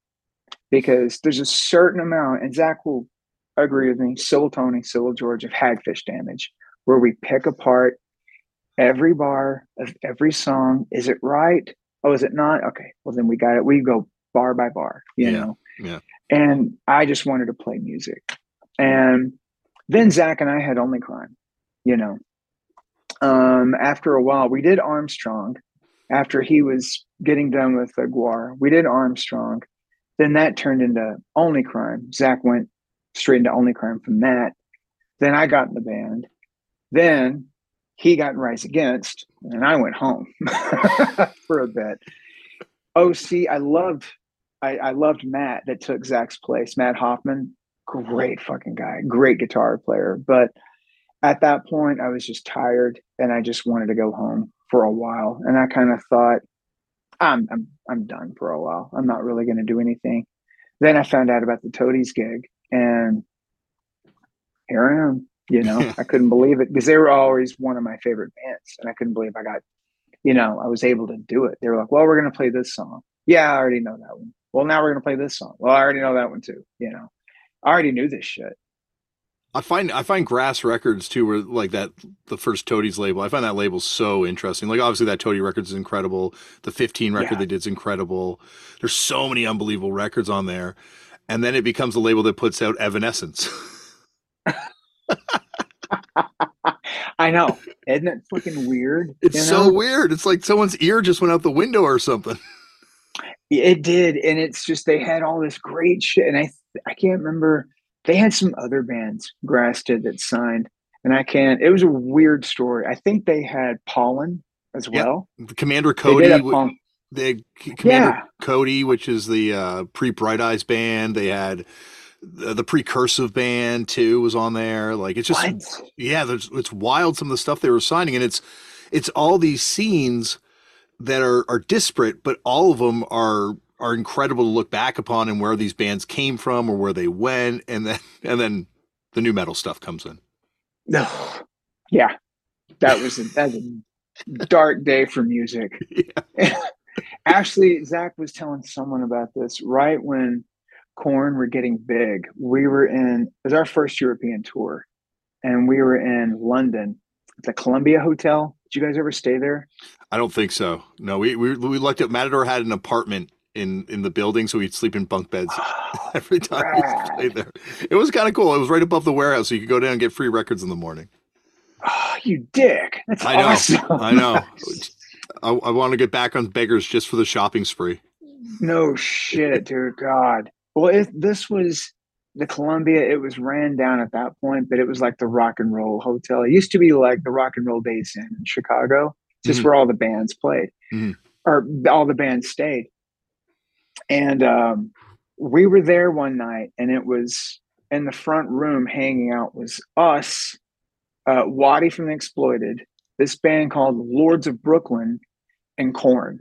Because there's a certain amount, and Zach will agree with me, so will Tony, so will George, of Hagfish damage, where we pick apart every bar of every song. Is it right? Oh, is it not? Okay, well then we got it. We go bar by bar, you yeah. know. Yeah. And I just wanted to play music. And then Zach and I had only crime, you know. Um, after a while, we did Armstrong. After he was getting done with the GWAR, we did Armstrong. Then that turned into only crime. Zach went straight into only crime from that. Then I got in the band. Then he got in Rise Against, and I went home for a bit. Oh, see, I loved, I, I loved Matt that took Zach's place. Matt Hoffman, great fucking guy, great guitar player. But at that point, I was just tired, and I just wanted to go home for a while. And I kind of thought, I'm I'm I'm done for a while. I'm not really going to do anything. Then I found out about the Toadies gig, and here I am. You know, I couldn't believe it because they were always one of my favorite bands, and I couldn't believe I got, you know, I was able to do it. They were like, "Well, we're going to play this song." Yeah, I already know that one. Well, now we're going to play this song. Well, I already know that one too. You know, I already knew this shit. I find I find Grass Records too, where like that the first Toadies label. I find that label so interesting. Like obviously that Toady Records is incredible. The 15 record yeah. they did is incredible. There's so many unbelievable records on there and then it becomes a label that puts out Evanescence. I know. Isn't it fucking weird? It's so weird. It's like someone's ear just went out the window or something. It did, and it's just they had all this great shit, and I I can't remember. They had some other bands Grass did that signed, and I can't. It was a weird story. I think they had Pollen as well. Commander Cody they Commander yeah. Cody, which is the uh, pre Bright Eyes band. They had the, the precursive band too was on there. Like it's just what? yeah, there's it's wild some of the stuff they were signing, and it's it's all these scenes that are are disparate, but all of them are are incredible to look back upon and where these bands came from or where they went, and then and then the nu metal stuff comes in. No, yeah, that was a, that's a dark day for music. Yeah. Actually, Zach was telling someone about this right when Korn were getting big. We were in it was our first European tour, and we were in London at the Columbia Hotel. Did you guys ever stay there? I don't think so. No, we we we looked at Matador had an apartment in in the building, so we'd sleep in bunk beds every time we played there. It was kind of cool. It was right above the warehouse, so you could go down and get free records in the morning. Oh, you dick! That's I know. Awesome. I know. I, I want to get back on beggars just for the shopping spree. No shit, dude. God. Well, if this was the Columbia, it was ran down at that point, but it was like the rock and roll hotel. It used to be like the rock and roll days in Chicago, just mm-hmm. where all the bands played mm-hmm. or all the bands stayed. And um, we were there one night, and it was in the front room hanging out was us, uh, Wattie from the Exploited, this band called Lords of Brooklyn, and Korn.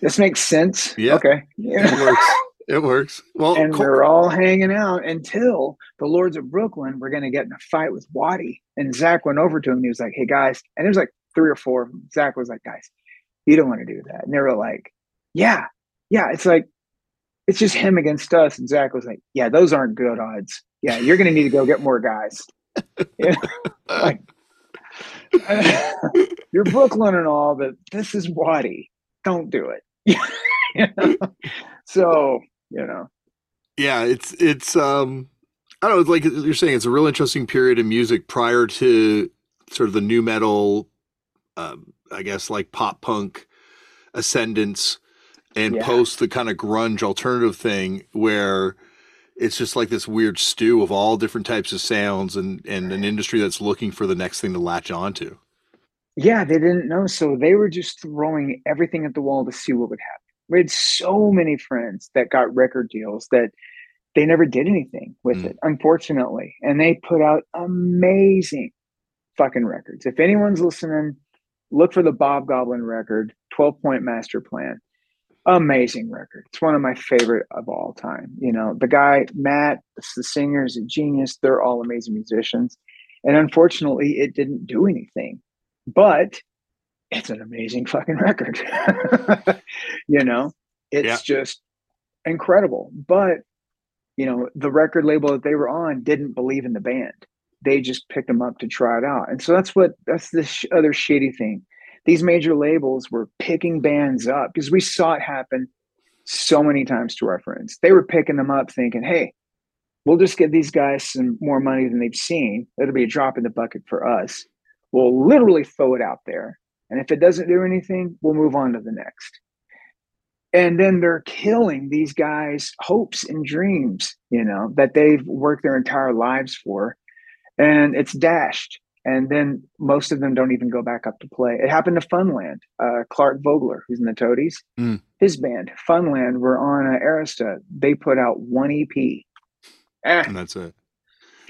this makes sense. Yeah. Okay. Yeah. It works. It works. Well, and they're all hanging out until the Lords of Brooklyn were going to get in a fight with Wattie. And Zach went over to him. he was like, "Hey guys," and there's like three or four of them. Zach was like, "Guys, you don't want to do that." And they were like, "Yeah, yeah." It's like it's just him against us. And Zach was like, "Yeah, those aren't good odds. Yeah, you're going to need to go get more guys." like you're Brooklyn and all, but this is Wattie. Don't do it. you know? So, you know. Yeah, it's it's um I don't know, like you're saying, it's a real interesting period in music prior to sort of the nu metal, um, I guess like pop punk ascendance and yeah. post the kind of grunge alternative thing where it's just like this weird stew of all different types of sounds and, and an industry that's looking for the next thing to latch onto. Yeah, they didn't know. So they were just throwing everything at the wall to see what would happen. We had so many friends that got record deals that they never did anything with mm. it, unfortunately. And they put out amazing fucking records. If anyone's listening, look for the Bobgoblin record, 12 Point Master Plan. Amazing record. It's one of my favorite of all time. You know, the guy, Matt, the singer, is a genius. They're all amazing musicians. And unfortunately, it didn't do anything. But it's an amazing fucking record. you know, it's yeah. just incredible. But, you know, the record label that they were on didn't believe in the band. They just picked them up to try it out. And so that's what, that's this other shitty thing. These major labels were picking bands up because we saw it happen so many times to our friends. They were picking them up thinking, hey, we'll just give these guys some more money than they've seen. It'll be a drop in the bucket for us. We'll literally throw it out there and if it doesn't do anything, we'll move on to the next. And then they're killing these guys' hopes and dreams, you know, that they've worked their entire lives for. And it's dashed. And then most of them don't even go back up to play. It happened to Funland. Uh, Clark Vogeler, who's in the Toadies, mm. his band, Funland, were on uh, Arista. They put out one EP. Eh. And that's it.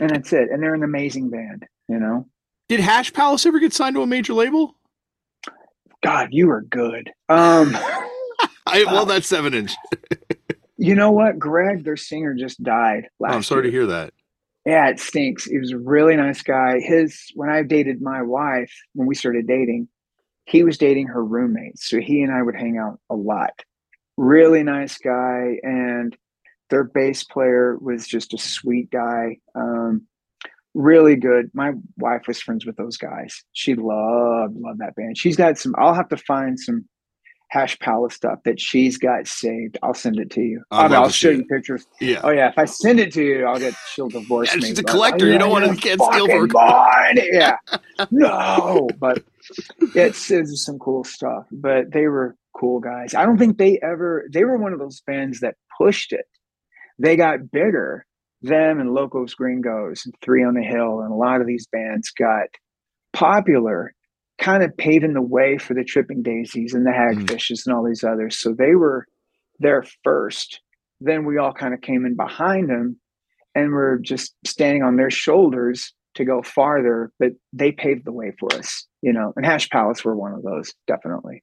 And that's it. And they're an amazing band, you know. Did Hash Palace ever get signed to a major label? God, you are good. Um, I well, that's seven inch. you know what, Greg, their singer just died. Last oh, I'm sorry year. to hear that. Yeah, it stinks. He was a really nice guy. His when I dated my wife, when we started dating, he was dating her roommate, so he and I would hang out a lot. Really nice guy, and their bass player was just a sweet guy. Um, really good. My wife was friends with those guys. She loved loved that band. She's got some. I'll have to find some Hash Palace stuff that she's got saved. I'll send it to you. I will show you pictures. Yeah. Oh yeah. If I send it to you, I'll get she'll divorce yeah, me. She's a collector. you don't want to get steal her. Mine. Yeah. no, but it's it's some cool stuff. But they were cool guys. I don't think they ever. They were one of those bands that pushed it. They got bigger them and Locos Gringos and Three on the Hill and a lot of these bands got popular, kind of paving the way for the Tripping Daisies and the mm. Hagfishes mm. and all these others. So they were there first. Then we all kind of came in behind them and we're just standing on their shoulders to go farther, but they paved the way for us, you know. And Hash Palace were one of those, definitely.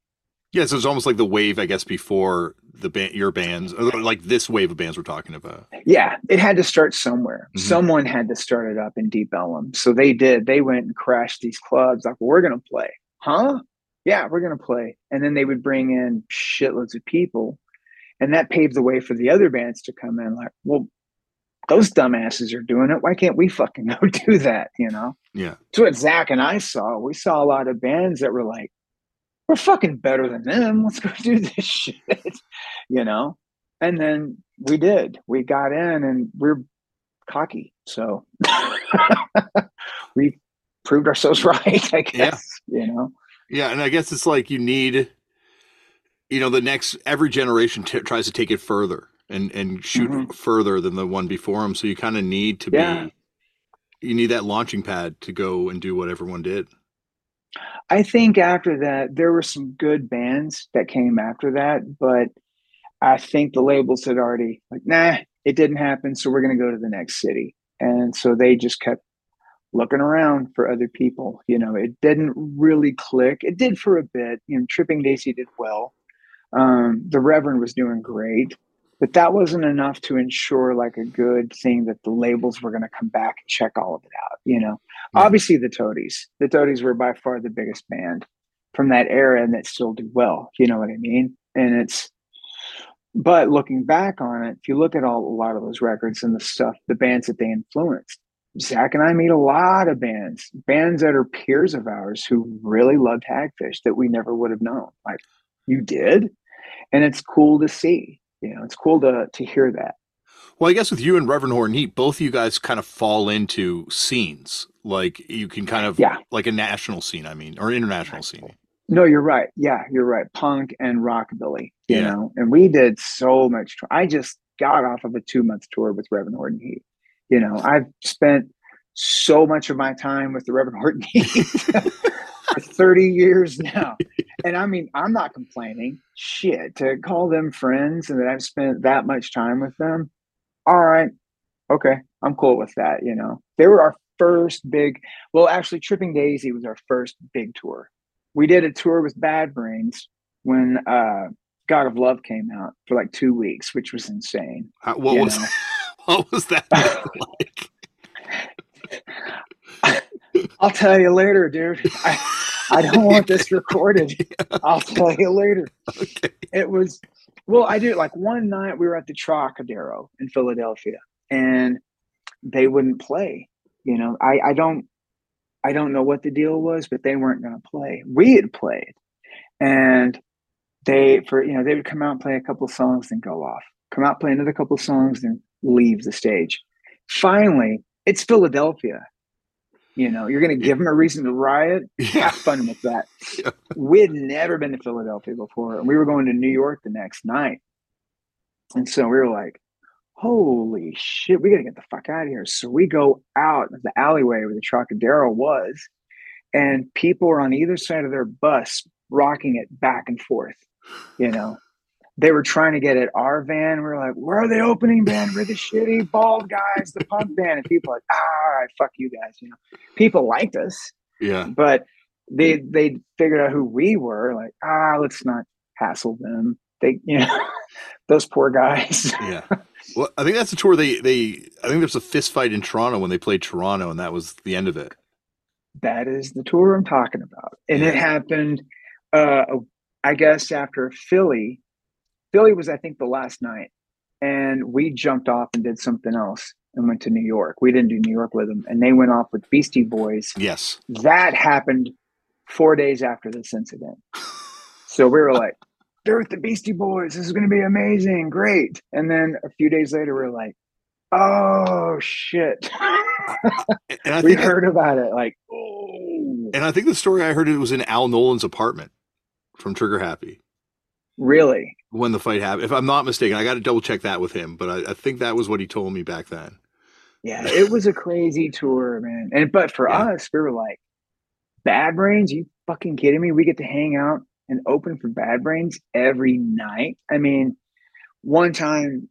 Yeah, so it's almost like the wave, I guess, before the band, your bands, like this wave of bands we're talking about. Yeah, it had to start somewhere. Mm-hmm. Someone had to start it up in Deep Ellum, so they did. They went and crashed these clubs. Like, we're gonna play, huh? Yeah, we're gonna play, and then they would bring in shitloads of people, and that paved the way for the other bands to come in. Like, well, those dumbasses are doing it. Why can't we fucking go do that? You know? Yeah. So what Zach and I saw. We saw a lot of bands that were like we're fucking better than them. Let's go do this shit, you know? And then we did. We got in and we're cocky. So we proved ourselves right, I guess, yeah. you know? Yeah. And I guess it's like you need, you know, the next, every generation t- tries to take it further and, and shoot mm-hmm. further than the one before them. So you kind of need to yeah. be, you need that launching pad to go and do what everyone did. I think after that, there were some good bands that came after that, but I think the labels had already like, nah, it didn't happen, so we're going to go to the next city, and so they just kept looking around for other people. You know, it didn't really click. It did for a bit. You know, Tripping Daisy did well. Um, the Reverend was doing great, but that wasn't enough to ensure like a good thing that the labels were going to come back and check all of it out you know? Yeah. obviously the toadies. The toadies were by far the biggest band from that era and that still do well you know what i mean? And it's but looking back on it if you look at all a lot of those records and the stuff the bands that they influenced zach and i meet a lot of bands bands that are peers of ours who really loved hagfish that we never would have known. Like you did? And it's cool to see you know, it's cool to to hear that. Well, I guess with you and Reverend Horton Heat, both of you guys kind of fall into scenes. Like you can kind of yeah. like a national scene, I mean, or international scene. No, you're right. Yeah, you're right. Punk and rockabilly, you yeah. know. And we did so much. I just got off of a two month tour with Reverend Horton Heat. You know, I've spent so much of my time with the Reverend Horton Heat. for 30 years now. And I mean, I'm not complaining. Shit, to call them friends and that I've spent that much time with them. All right. Okay. I'm cool with that. You know, they were our first big, well, actually, Tripping Daisy was our first big tour. We did a tour with Bad Brains when uh, God of Love came out for like two weeks, which was insane. How, what was what was that like? I'll tell you later, dude. I, I don't want this recorded. I'll tell you later. Okay. It was well, I do like one night we were at the Trocadero in Philadelphia and they wouldn't play. You know, I, I don't I don't know what the deal was, but they weren't gonna play. We had played. And they for you know, they would come out and play a couple songs and go off. Come out, play another couple songs, and leave the stage. Finally, it's Philadelphia. You know, you're going to give them a reason to riot. Yeah. Have fun with that. Yeah. We'd never been to Philadelphia before, and we were going to New York the next night. And so we were like, holy shit, we got to get the fuck out of here. So we go out of the alleyway where the Trocadero was, and people are on either side of their bus rocking it back and forth, you know they were trying to get at our van. We're like, where are the opening band? We're the shitty bald guys, the punk band. And people like, ah, all right, fuck you guys. You know, people liked us. Yeah. But they they figured out who we were, like, ah, let's not hassle them. They, you know, those poor guys. yeah. Well, I think that's the tour they they I think there's a fist fight in Toronto when they played Toronto and that was the end of it. That is the tour I'm talking about. And yeah. it happened uh I guess after Philly Philly was, I think, the last night, and we jumped off and did something else and went to New York. We didn't do New York with them, and they went off with Beastie Boys. Yes, that happened four days after this incident. So we were like, "They're with the Beastie Boys. This is going to be amazing, great." And then a few days later, we are like, "Oh shit!" we heard about it. Like, oh. And I think the story I heard it was in Al Nolan's apartment from Trigger Happy. Really? When the fight happened, if I'm not mistaken, I got to double check that with him, but I, I, think that was what he told me back then. Yeah, it was a crazy tour, man. And but for yeah. us, we were like, Bad Brains, you fucking kidding me? We get to hang out and open for Bad Brains every night. I mean, one time,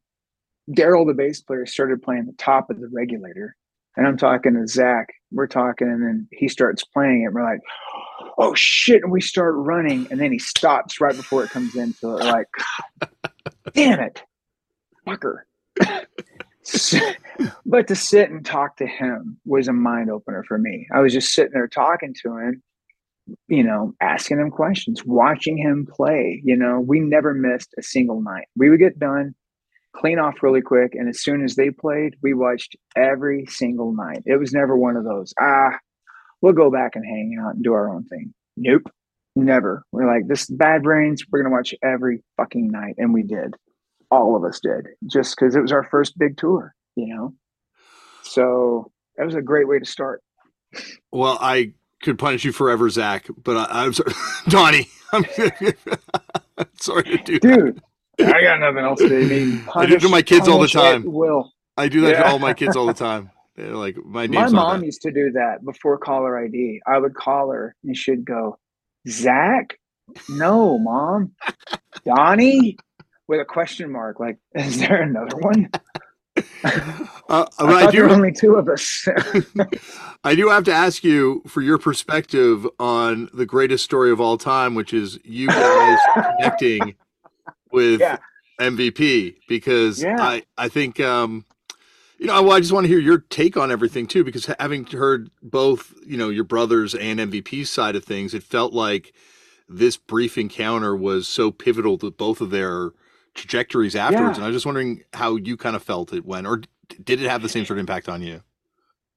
Darryl, the bass player, started playing the top of the regulator, and I'm talking to Zach. We're talking, and then he starts playing it. We're like, "Oh shit!" And we start running, and then he stops right before it comes in. So like, damn it, fucker. but to sit and talk to him was a mind opener for me. I was just sitting there talking to him, you know, asking him questions, watching him play. You know, we never missed a single night. We would get done, clean off really quick. And as soon as they played, we watched every single night. It was never one of those, ah, we'll go back and hang out and do our own thing. Nope. Never. We're like, this bad brains, we're gonna watch every fucking night. And we did. All of us did, just because it was our first big tour, you know? So that was a great way to start. Well, I could punish you forever, Zach, but I, am sorry, Doni. I'm sorry to do Dude, that. I got nothing else to do. I do to my kids all the time. Will I do that yeah. to all my kids all the time? They're like my My mom used to do that before caller ID. I would call her and she'd go, Zach? No, mom. Doni? With a question mark. Like, is there another one? Uh, I, I do, only two of us. I do have to ask you for your perspective on the greatest story of all time, which is you guys connecting with yeah. MVP because yeah. I I think um you know well, I just want to hear your take on everything too because having heard both you know your brothers and MVP's side of things, it felt like this brief encounter was so pivotal to both of their trajectories afterwards. Yeah. And I was just wondering how you kind of felt it when, or did it have the same sort of impact on you?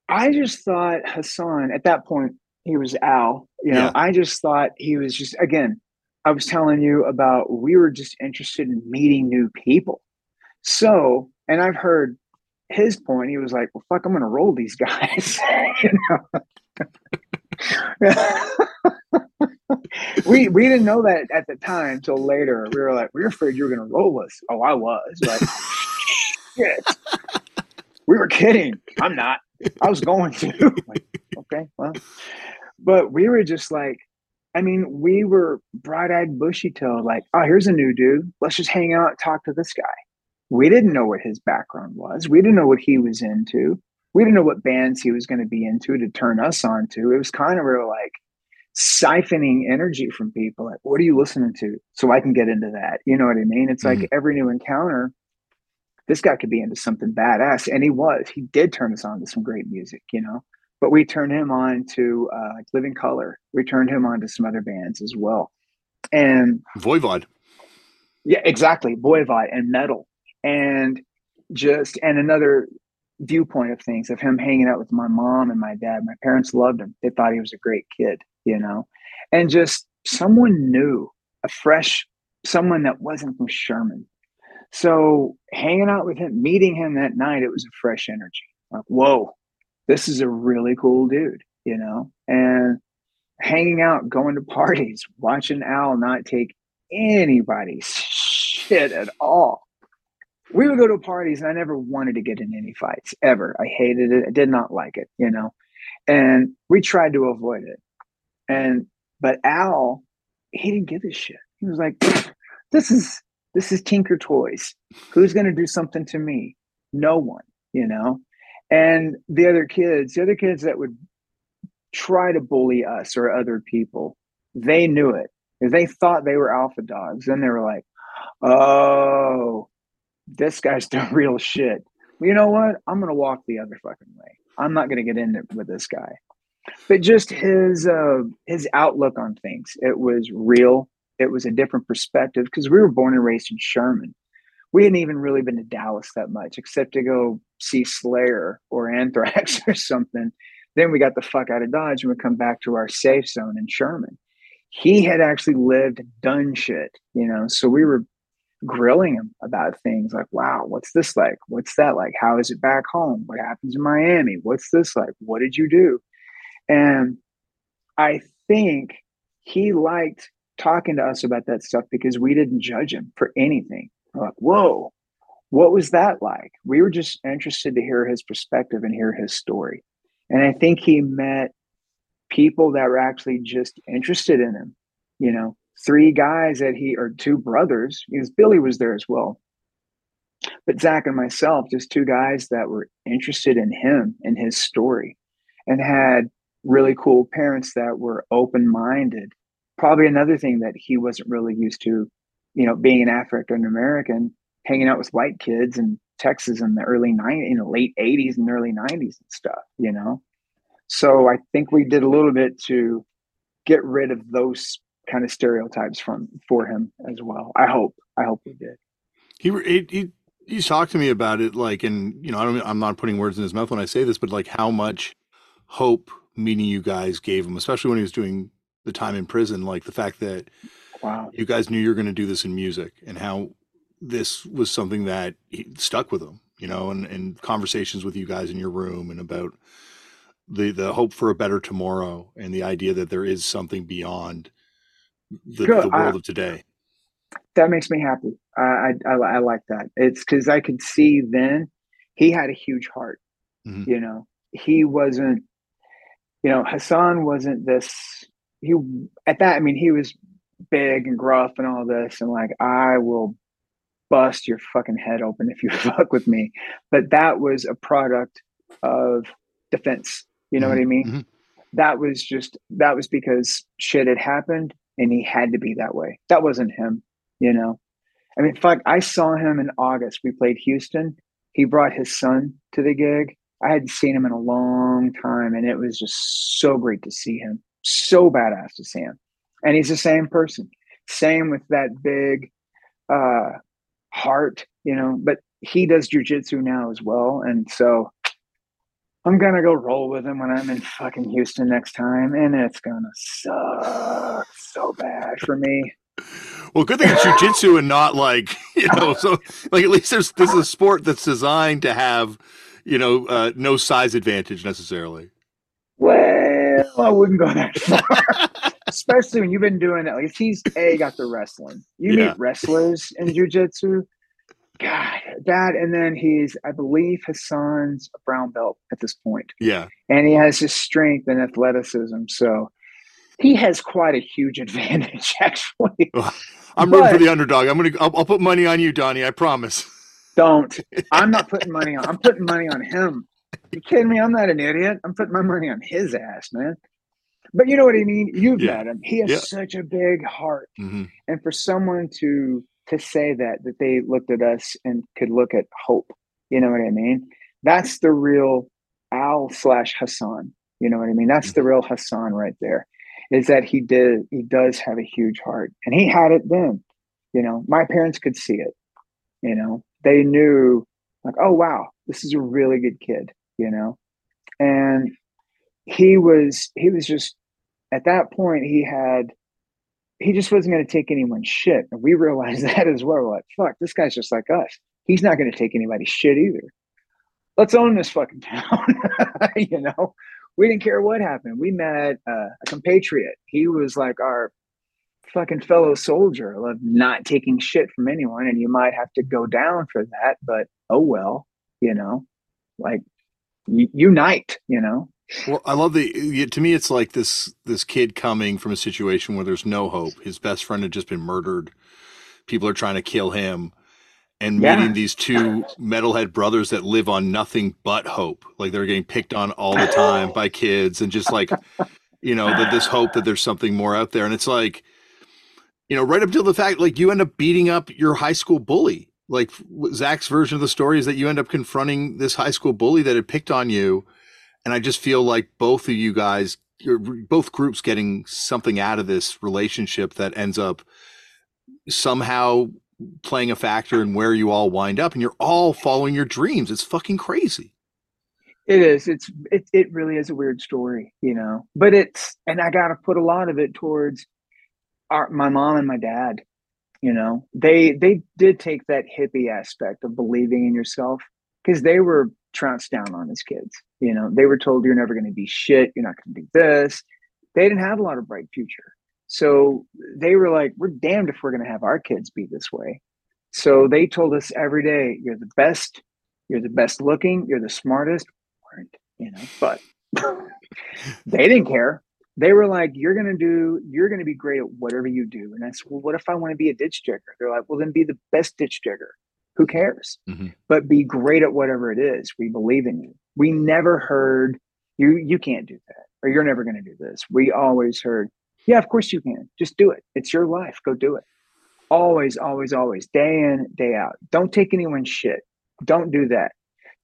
I just thought Hassan at that point he was Al. You know, yeah. I just thought he was just again I was telling you about we were just interested in meeting new people. So, and I've heard his point. He was like, "Well, fuck, I'm to roll these guys." we we didn't know that at the time until later. We were like, we were afraid you were to roll us. Oh, I was like, shit. We were kidding. I'm not. I was going to. like, okay, well, but we were just like, I mean, we were bright eyed, bushy tailed, like, oh, here's a new dude. Let's just hang out, talk to this guy. We didn't know what his background was. We didn't know what he was into. We didn't know what bands he was going to be into to turn us on to. It was kind of real like siphoning energy from people. Like, what are you listening to? So I can get into that. You know what I mean? It's mm-hmm. like every new encounter, this guy could be into something badass. And he was. He did turn us on to some great music, you know? But we turned him on to uh, Living Colour. We turned him on to some other bands as well. And Voivod. Yeah, exactly. Voivod and metal. And just, and another viewpoint of things of him hanging out with my mom and my dad. My parents loved him. They thought he was a great kid, you know, and just someone new, a fresh, someone that wasn't from Sherman. So hanging out with him, meeting him that night, it was a fresh energy. Like, whoa, this is a really cool dude, you know, and hanging out, going to parties, watching Al not take anybody's shit at all. We would go to parties and I never wanted to get in any fights ever. I hated it. I did not like it, you know, and we tried to avoid it. And, but Al, he didn't give a shit. He was like, this is, this is Tinker Toys. Who's going to do something to me? No one, you know? And the other kids the other kids that would try to bully us or other people they knew it. They thought they were alpha dogs then they were like oh this guy's the real shit. You know what? I'm gonna walk the other fucking way. I'm not gonna get in there with this guy. But just his uh his outlook on things it was real. It was a different perspective because we were born and raised in sherman we hadn't even really been to Dallas that much, except to go see Slayer or Anthrax or something. Then we got the fuck out of Dodge and we come back to our safe zone in Sherman. He had actually lived, done shit, you know. So we were grilling him about things like, wow, what's this like? What's that like? How is it back home? What happens in Miami? What's this like? What did you do? And I think he liked talking to us about that stuff because we didn't judge him for anything like, whoa, what was that like? We were just interested to hear his perspective and hear his story. And I think he met people that were actually just interested in him. You know, three guys that he, or two brothers, because Billy was there as well. But Zach and myself, just two guys that were interested in him and his story and had really cool parents that were open minded. Probably another thing that he wasn't really used to you know, being an African American, hanging out with white kids in Texas in the early 90s, in the late 80s and early 90s and stuff, you know. So I think we did a little bit to get rid of those kind of stereotypes from for him as well. I hope. I hope we did. He he, he he's talked to me about it like and you know I don't I'm not putting words in his mouth when I say this but like how much hope meeting you guys gave him especially when he was doing the time in prison like the fact that Wow. You guys knew you were going to do this in music and how this was something that stuck with him, you know, and, and conversations with you guys in your room and about the, the hope for a better tomorrow and the idea that there is something beyond the, the world I, of today. That makes me happy. I, I, I like that. It's because I could see then he had a huge heart. Mm-hmm. You know, he wasn't, you know, Hassan wasn't this, he, at that, I mean, he was big and gruff and all this and like I will bust your fucking head open if you fuck with me. But that was a product of defense. You know mm-hmm. what I mean? Mm-hmm. That was just that was because shit had happened and he had to be that way. That wasn't him, you know. I mean, fuck, I saw him in August. We played Houston. He brought his son to the gig. I hadn't seen him in a long time, and it was just so great to see him. So badass to see him and he's the same person same with that big uh heart you know but he does jujitsu now as well and so i'm gonna go roll with him when i'm in fucking houston next time and it's gonna suck so bad for me well, good thing it's jujitsu and not like you know. So, like, at least there's this is a sport that's designed to have, you know, uh, no size advantage necessarily. Well, I wouldn't go that far especially when you've been doing it. Like he's a got the wrestling. You yeah. meet wrestlers in jujitsu. God, that, and then he's, I believe, his son's a brown belt at this point. Yeah, and he has his strength and athleticism. So he has quite a huge advantage, actually. I'm rooting for the underdog. I'm gonna. I'll, I'll, put money on you, Doni. I promise. Don't. I'm not putting money on. I'm putting money on him. You kidding me? I'm not an idiot. I'm putting my money on his ass, man. But you know what I mean. You've yeah. met him. He has yeah. such a big heart, mm-hmm. and for someone to to say that that they looked at us and could look at hope. You know what I mean? That's the real Al slash Hassan. You know what I mean? That's mm-hmm. the real Hassan right there. Is that he did he does have a huge heart. And he had it then. You know, my parents could see it. You know, they knew like, oh wow, this is a really good kid, you know. And he was he was just at that point he had he just wasn't going to take anyone's shit. And we realized that as well. We're like, fuck, this guy's just like us. He's not going to take anybody's shit either. Let's own this fucking town. you know, we didn't care what happened. We met uh, a compatriot. He was like our fucking fellow soldier of not taking shit from anyone. And you might have to go down for that, but oh well, you know, like unite, you know. Well, I love the. To me, it's like this this kid coming from a situation where there's no hope. His best friend had just been murdered. People are trying to kill him, and yeah. meeting these two metalhead brothers that live on nothing but hope. Like they're getting picked on all the time by kids, and just like you know that this hope that there's something more out there. And it's like, you know, right up till the fact like you end up beating up your high school bully. Like Zach's version of the story is that you end up confronting this high school bully that had picked on you and I just feel like both of you guys, both groups getting something out of this relationship that ends up somehow playing a factor in where you all wind up and you're all following your dreams. It's fucking crazy. It is. It's it it really is a weird story, you know. But it's and I got to put a lot of it towards our my mom and my dad. You know, they they did take that hippie aspect of believing in yourself because they were trounced down on as kids. You know, they were told you're never going to be shit, you're not going to do this. They didn't have a lot of bright future. So they were like, we're damned if we're going to have our kids be this way. So they told us every day, you're the best, you're the best looking, you're the smartest. Weren't, you know, but they didn't care. They were like, you're going to do, you're going to be great at whatever you do. And I said, well, what if I want to be a ditch digger? They're like, well, then be the best ditch digger who cares? Mm-hmm. But be great at whatever it is. We believe in you. We never heard you you can't do that or you're never going to do this. We always heard, yeah, of course you can. Just do it. It's your life. Go do it. Always, always, always, day in, day out. Don't take anyone's shit. Don't do that.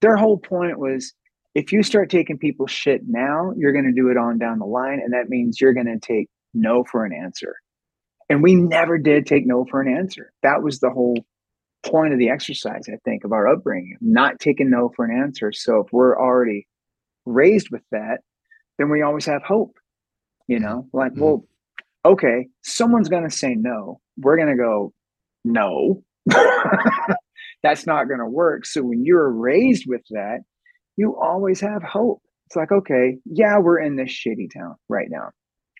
Their whole point was if you start taking people's shit now, you're going to do it on down the line. And that means you're going to take no for an answer. And we never did take no for an answer. That was the whole point of the exercise, I think, of our upbringing, not taking no for an answer. So if we're already raised with that, then we always have hope. You know, like, mm-hmm. well, okay, someone's going to say no. We're going to go, no, that's not going to work. So when you're raised with that, you always have hope. It's like, okay, yeah, we're in this shitty town right now.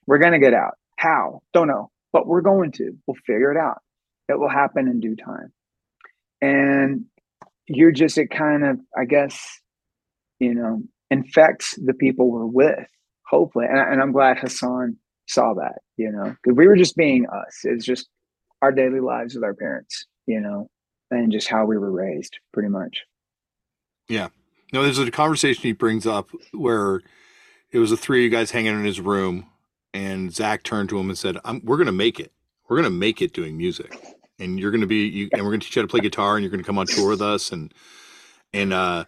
We're going to get out. How? Don't know, but we're going to. We'll figure it out. It will happen in due time and you're just it kind of i guess you know infects the people we're with hopefully. And, and i'm glad hassan saw that you know because we were just being us. It's just our daily lives with our parents you know and just how we were raised pretty much. Yeah. No there's a conversation he brings up where it was the three of you guys hanging in his room and zach turned to him and said we're gonna make it. We're gonna make it doing music and you're going to be you, and we're going to teach you how to play guitar and you're going to come on tour with us and and uh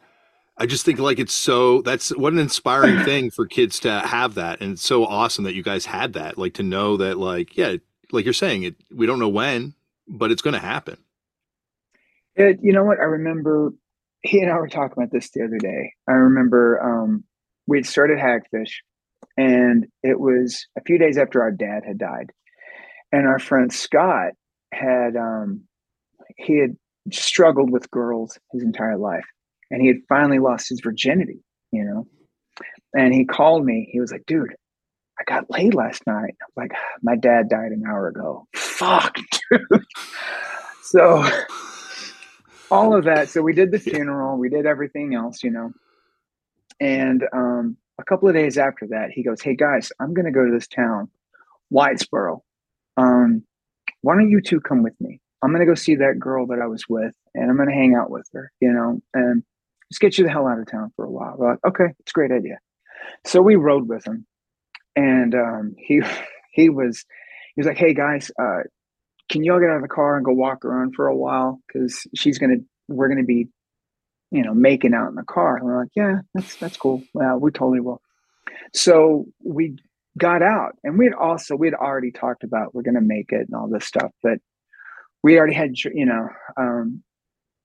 I just think like it's so that's what an inspiring thing for kids to have that and it's so awesome that you guys had that like to know that like yeah like you're saying it we don't know when but it's going to happen. It, you know what I remember he and I were talking about this the other day. I remember um we had started Hagfish and it was a few days after our dad had died. And our friend Scott had um, he had struggled with girls his entire life, and he had finally lost his virginity. You know, and he called me. He was like, "Dude, I got laid last night." I'm like, "My dad died an hour ago." Fuck, dude. so all of that. So we did the funeral. We did everything else. You know, and um, a couple of days after that, he goes, "Hey guys, I'm going to go to this town Whitesboro. Um, why don't you two come with me? I'm gonna go see that girl that I was with, and I'm gonna hang out with her, you know, and just get you the hell out of town for a while. We're like, okay, it's a great idea. So we rode with him, and um, he he was he was like, hey guys, uh, can y'all get out of the car and go walk around for a while? Because she's gonna we're gonna be, you know, making out in the car. And we're like, yeah, that's that's cool. Yeah, we totally will. So we got out. And we'd also we'd already talked about we're going to make it and all this stuff but we already had you know um,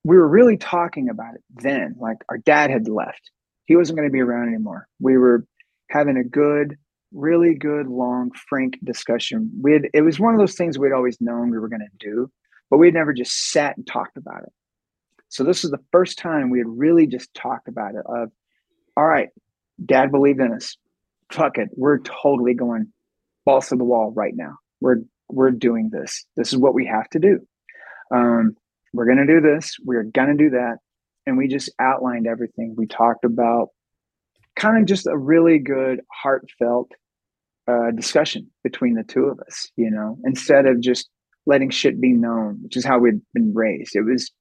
we were really talking about it then. Like our dad had left. He wasn't going to be around anymore. We were having a good really good long frank discussion. We had, it was one of those things we'd always known we were going to do but we'd never just sat and talked about it. So this is the first time we had really just talked about it of all right dad believed in us fuck it, we're totally going balls to the wall right now. We're we're doing this. This is what we have to do. Um, we're going to do this. We're going to do that. And we just outlined everything. We talked about kind of just a really good, heartfelt uh, discussion between the two of us, you know, instead of just letting shit be known, which is how we'd been raised. It was,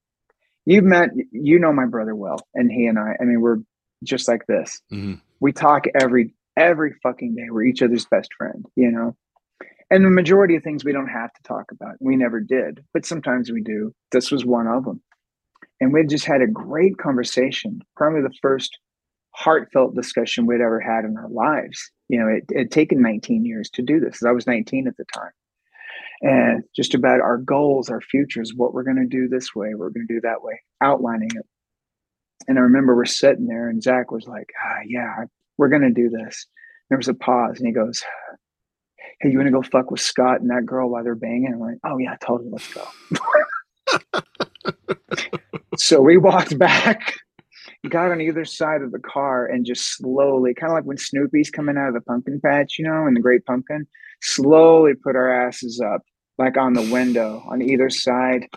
you've met, you know, my brother well, and he and I, I mean, we're just like this. Mm-hmm. We talk every every fucking day. We're each other's best friend, you know? And the majority of things we don't have to talk about. We never did, but sometimes we do. This was one of them. And we just had a great conversation, probably the first heartfelt discussion we'd ever had in our lives. You know, it, had taken 19 years to do this. I was 19 at the time. And just about our goals, our futures, what we're going to do this way, we're going to do that way, outlining it. And I remember we're sitting there, and Zach was like, ah, "Yeah, we're going to do this. There was a pause and he goes, Hey, you want to go fuck with Scott and that girl while they're banging? I'm like, Oh, yeah, totally. Let's go. so we walked back, got on either side of the car, and just slowly, kind of like when Snoopy's coming out of the pumpkin patch, you know, in the Great Pumpkin, slowly put our asses up, like on the window on either side.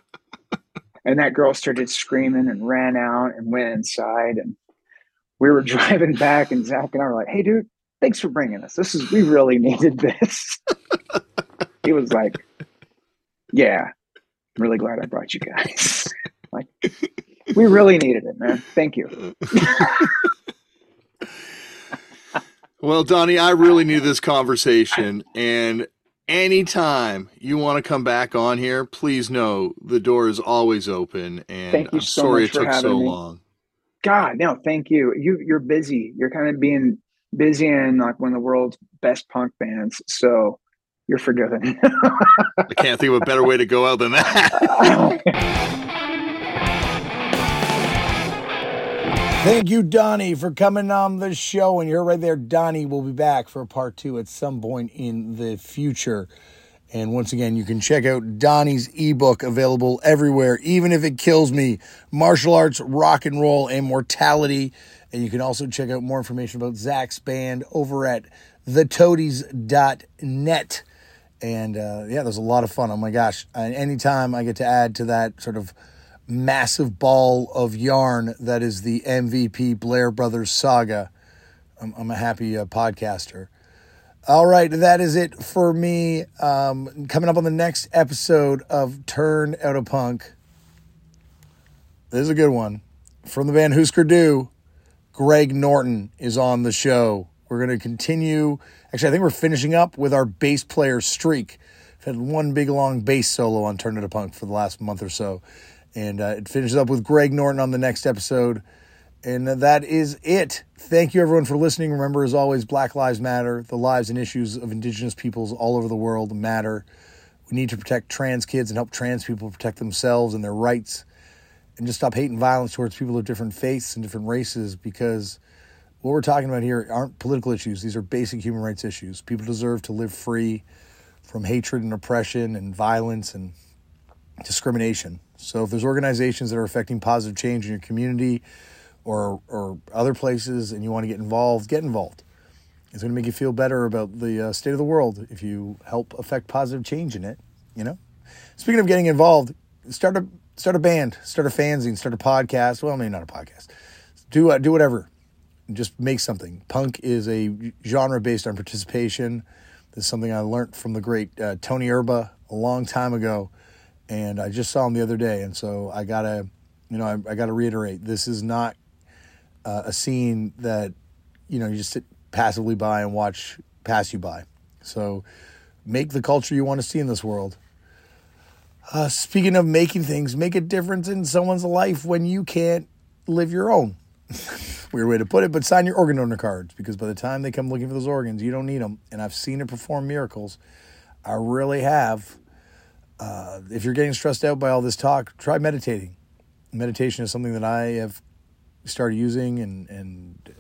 And that girl started screaming and ran out and went inside. And we were driving back, and Zach and I were like, "Hey, dude, thanks for bringing us. This is we really needed this." he was like, "Yeah, I'm really glad I brought you guys. like, we really needed it, man. Thank you." well, Doni, I really need this conversation, and anytime you want to come back on here, please know the door is always open. And I'm so sorry it took so me. long. God, no, thank you. You you're busy. You're kind of being busy in like one of the world's best punk bands. So you're forgiven. I can't think of a better way to go out than that. Thank you, Doni, for coming on the show. And you're right there, Doni will be back for part two at some point in the future. And once again, you can check out Doni's ebook available everywhere, even if it kills me martial arts, rock and roll, and mortality. And you can also check out more information about Zach's band over at thetoadies.net. And uh, yeah, there's a lot of fun. Oh my gosh. And anytime I get to add to that sort of massive ball of yarn that is the MVP Blair Brothers saga, I'm, I'm a happy uh, podcaster. All right, that is it for me. Um, coming up on the next episode of Turned Out a Punk. This is a good one. From the band Husker Du, Greg Norton is on the show. We're going to continue. Actually, I think we're finishing up with our bass player streak. I've had one big long bass solo on Turned Out a Punk for the last month or so. And uh, it finishes up with Greg Norton on the next episode. And that is it. Thank you, everyone, for listening. Remember, as always, Black Lives Matter. The lives and issues of Indigenous peoples all over the world matter. We need to protect trans kids and help trans people protect themselves and their rights. And just stop hating violence towards people of different faiths and different races because what we're talking about here aren't political issues. These are basic human rights issues. People deserve to live free from hatred and oppression and violence and discrimination. So if there's organizations that are affecting positive change in your community, or or other places and you want to get involved, get involved. It's going to make you feel better about the uh, state of the world if you help affect positive change in it. You know. Speaking of getting involved, start a start a band, start a fanzine, start a podcast. Well, maybe not a podcast. Do uh, do whatever. Just make something. Punk is a genre based on participation. This is something I learned from the great uh, Tony Erba a long time ago, and I just saw him the other day, and so I gotta, you know, I, I gotta reiterate: this is not uh, a scene that you know you just sit passively by and watch pass you by. So make the culture you want to see in this world. Uh, speaking of making things, make a difference in someone's life when you can't live your own. Weird way to put it, but sign your organ donor cards because by the time they come looking for those organs, you don't need them. And I've seen it perform miracles. I really have. Uh, if you're getting stressed out by all this talk, try meditating. Meditation is something that I have started using and, and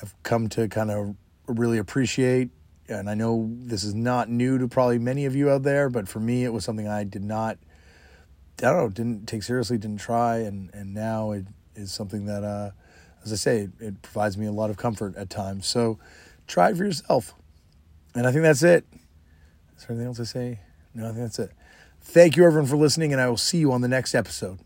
have come to kind of really appreciate. And I know this is not new to probably many of you out there, but for me, it was something I did not, I don't know, didn't take seriously, didn't try. And, and now it is something that, uh, as I say, it, it provides me a lot of comfort at times. So try it for yourself. And I think that's it. Is there anything else to say? No, I think that's it. Thank you, everyone, for listening, and I will see you on the next episode.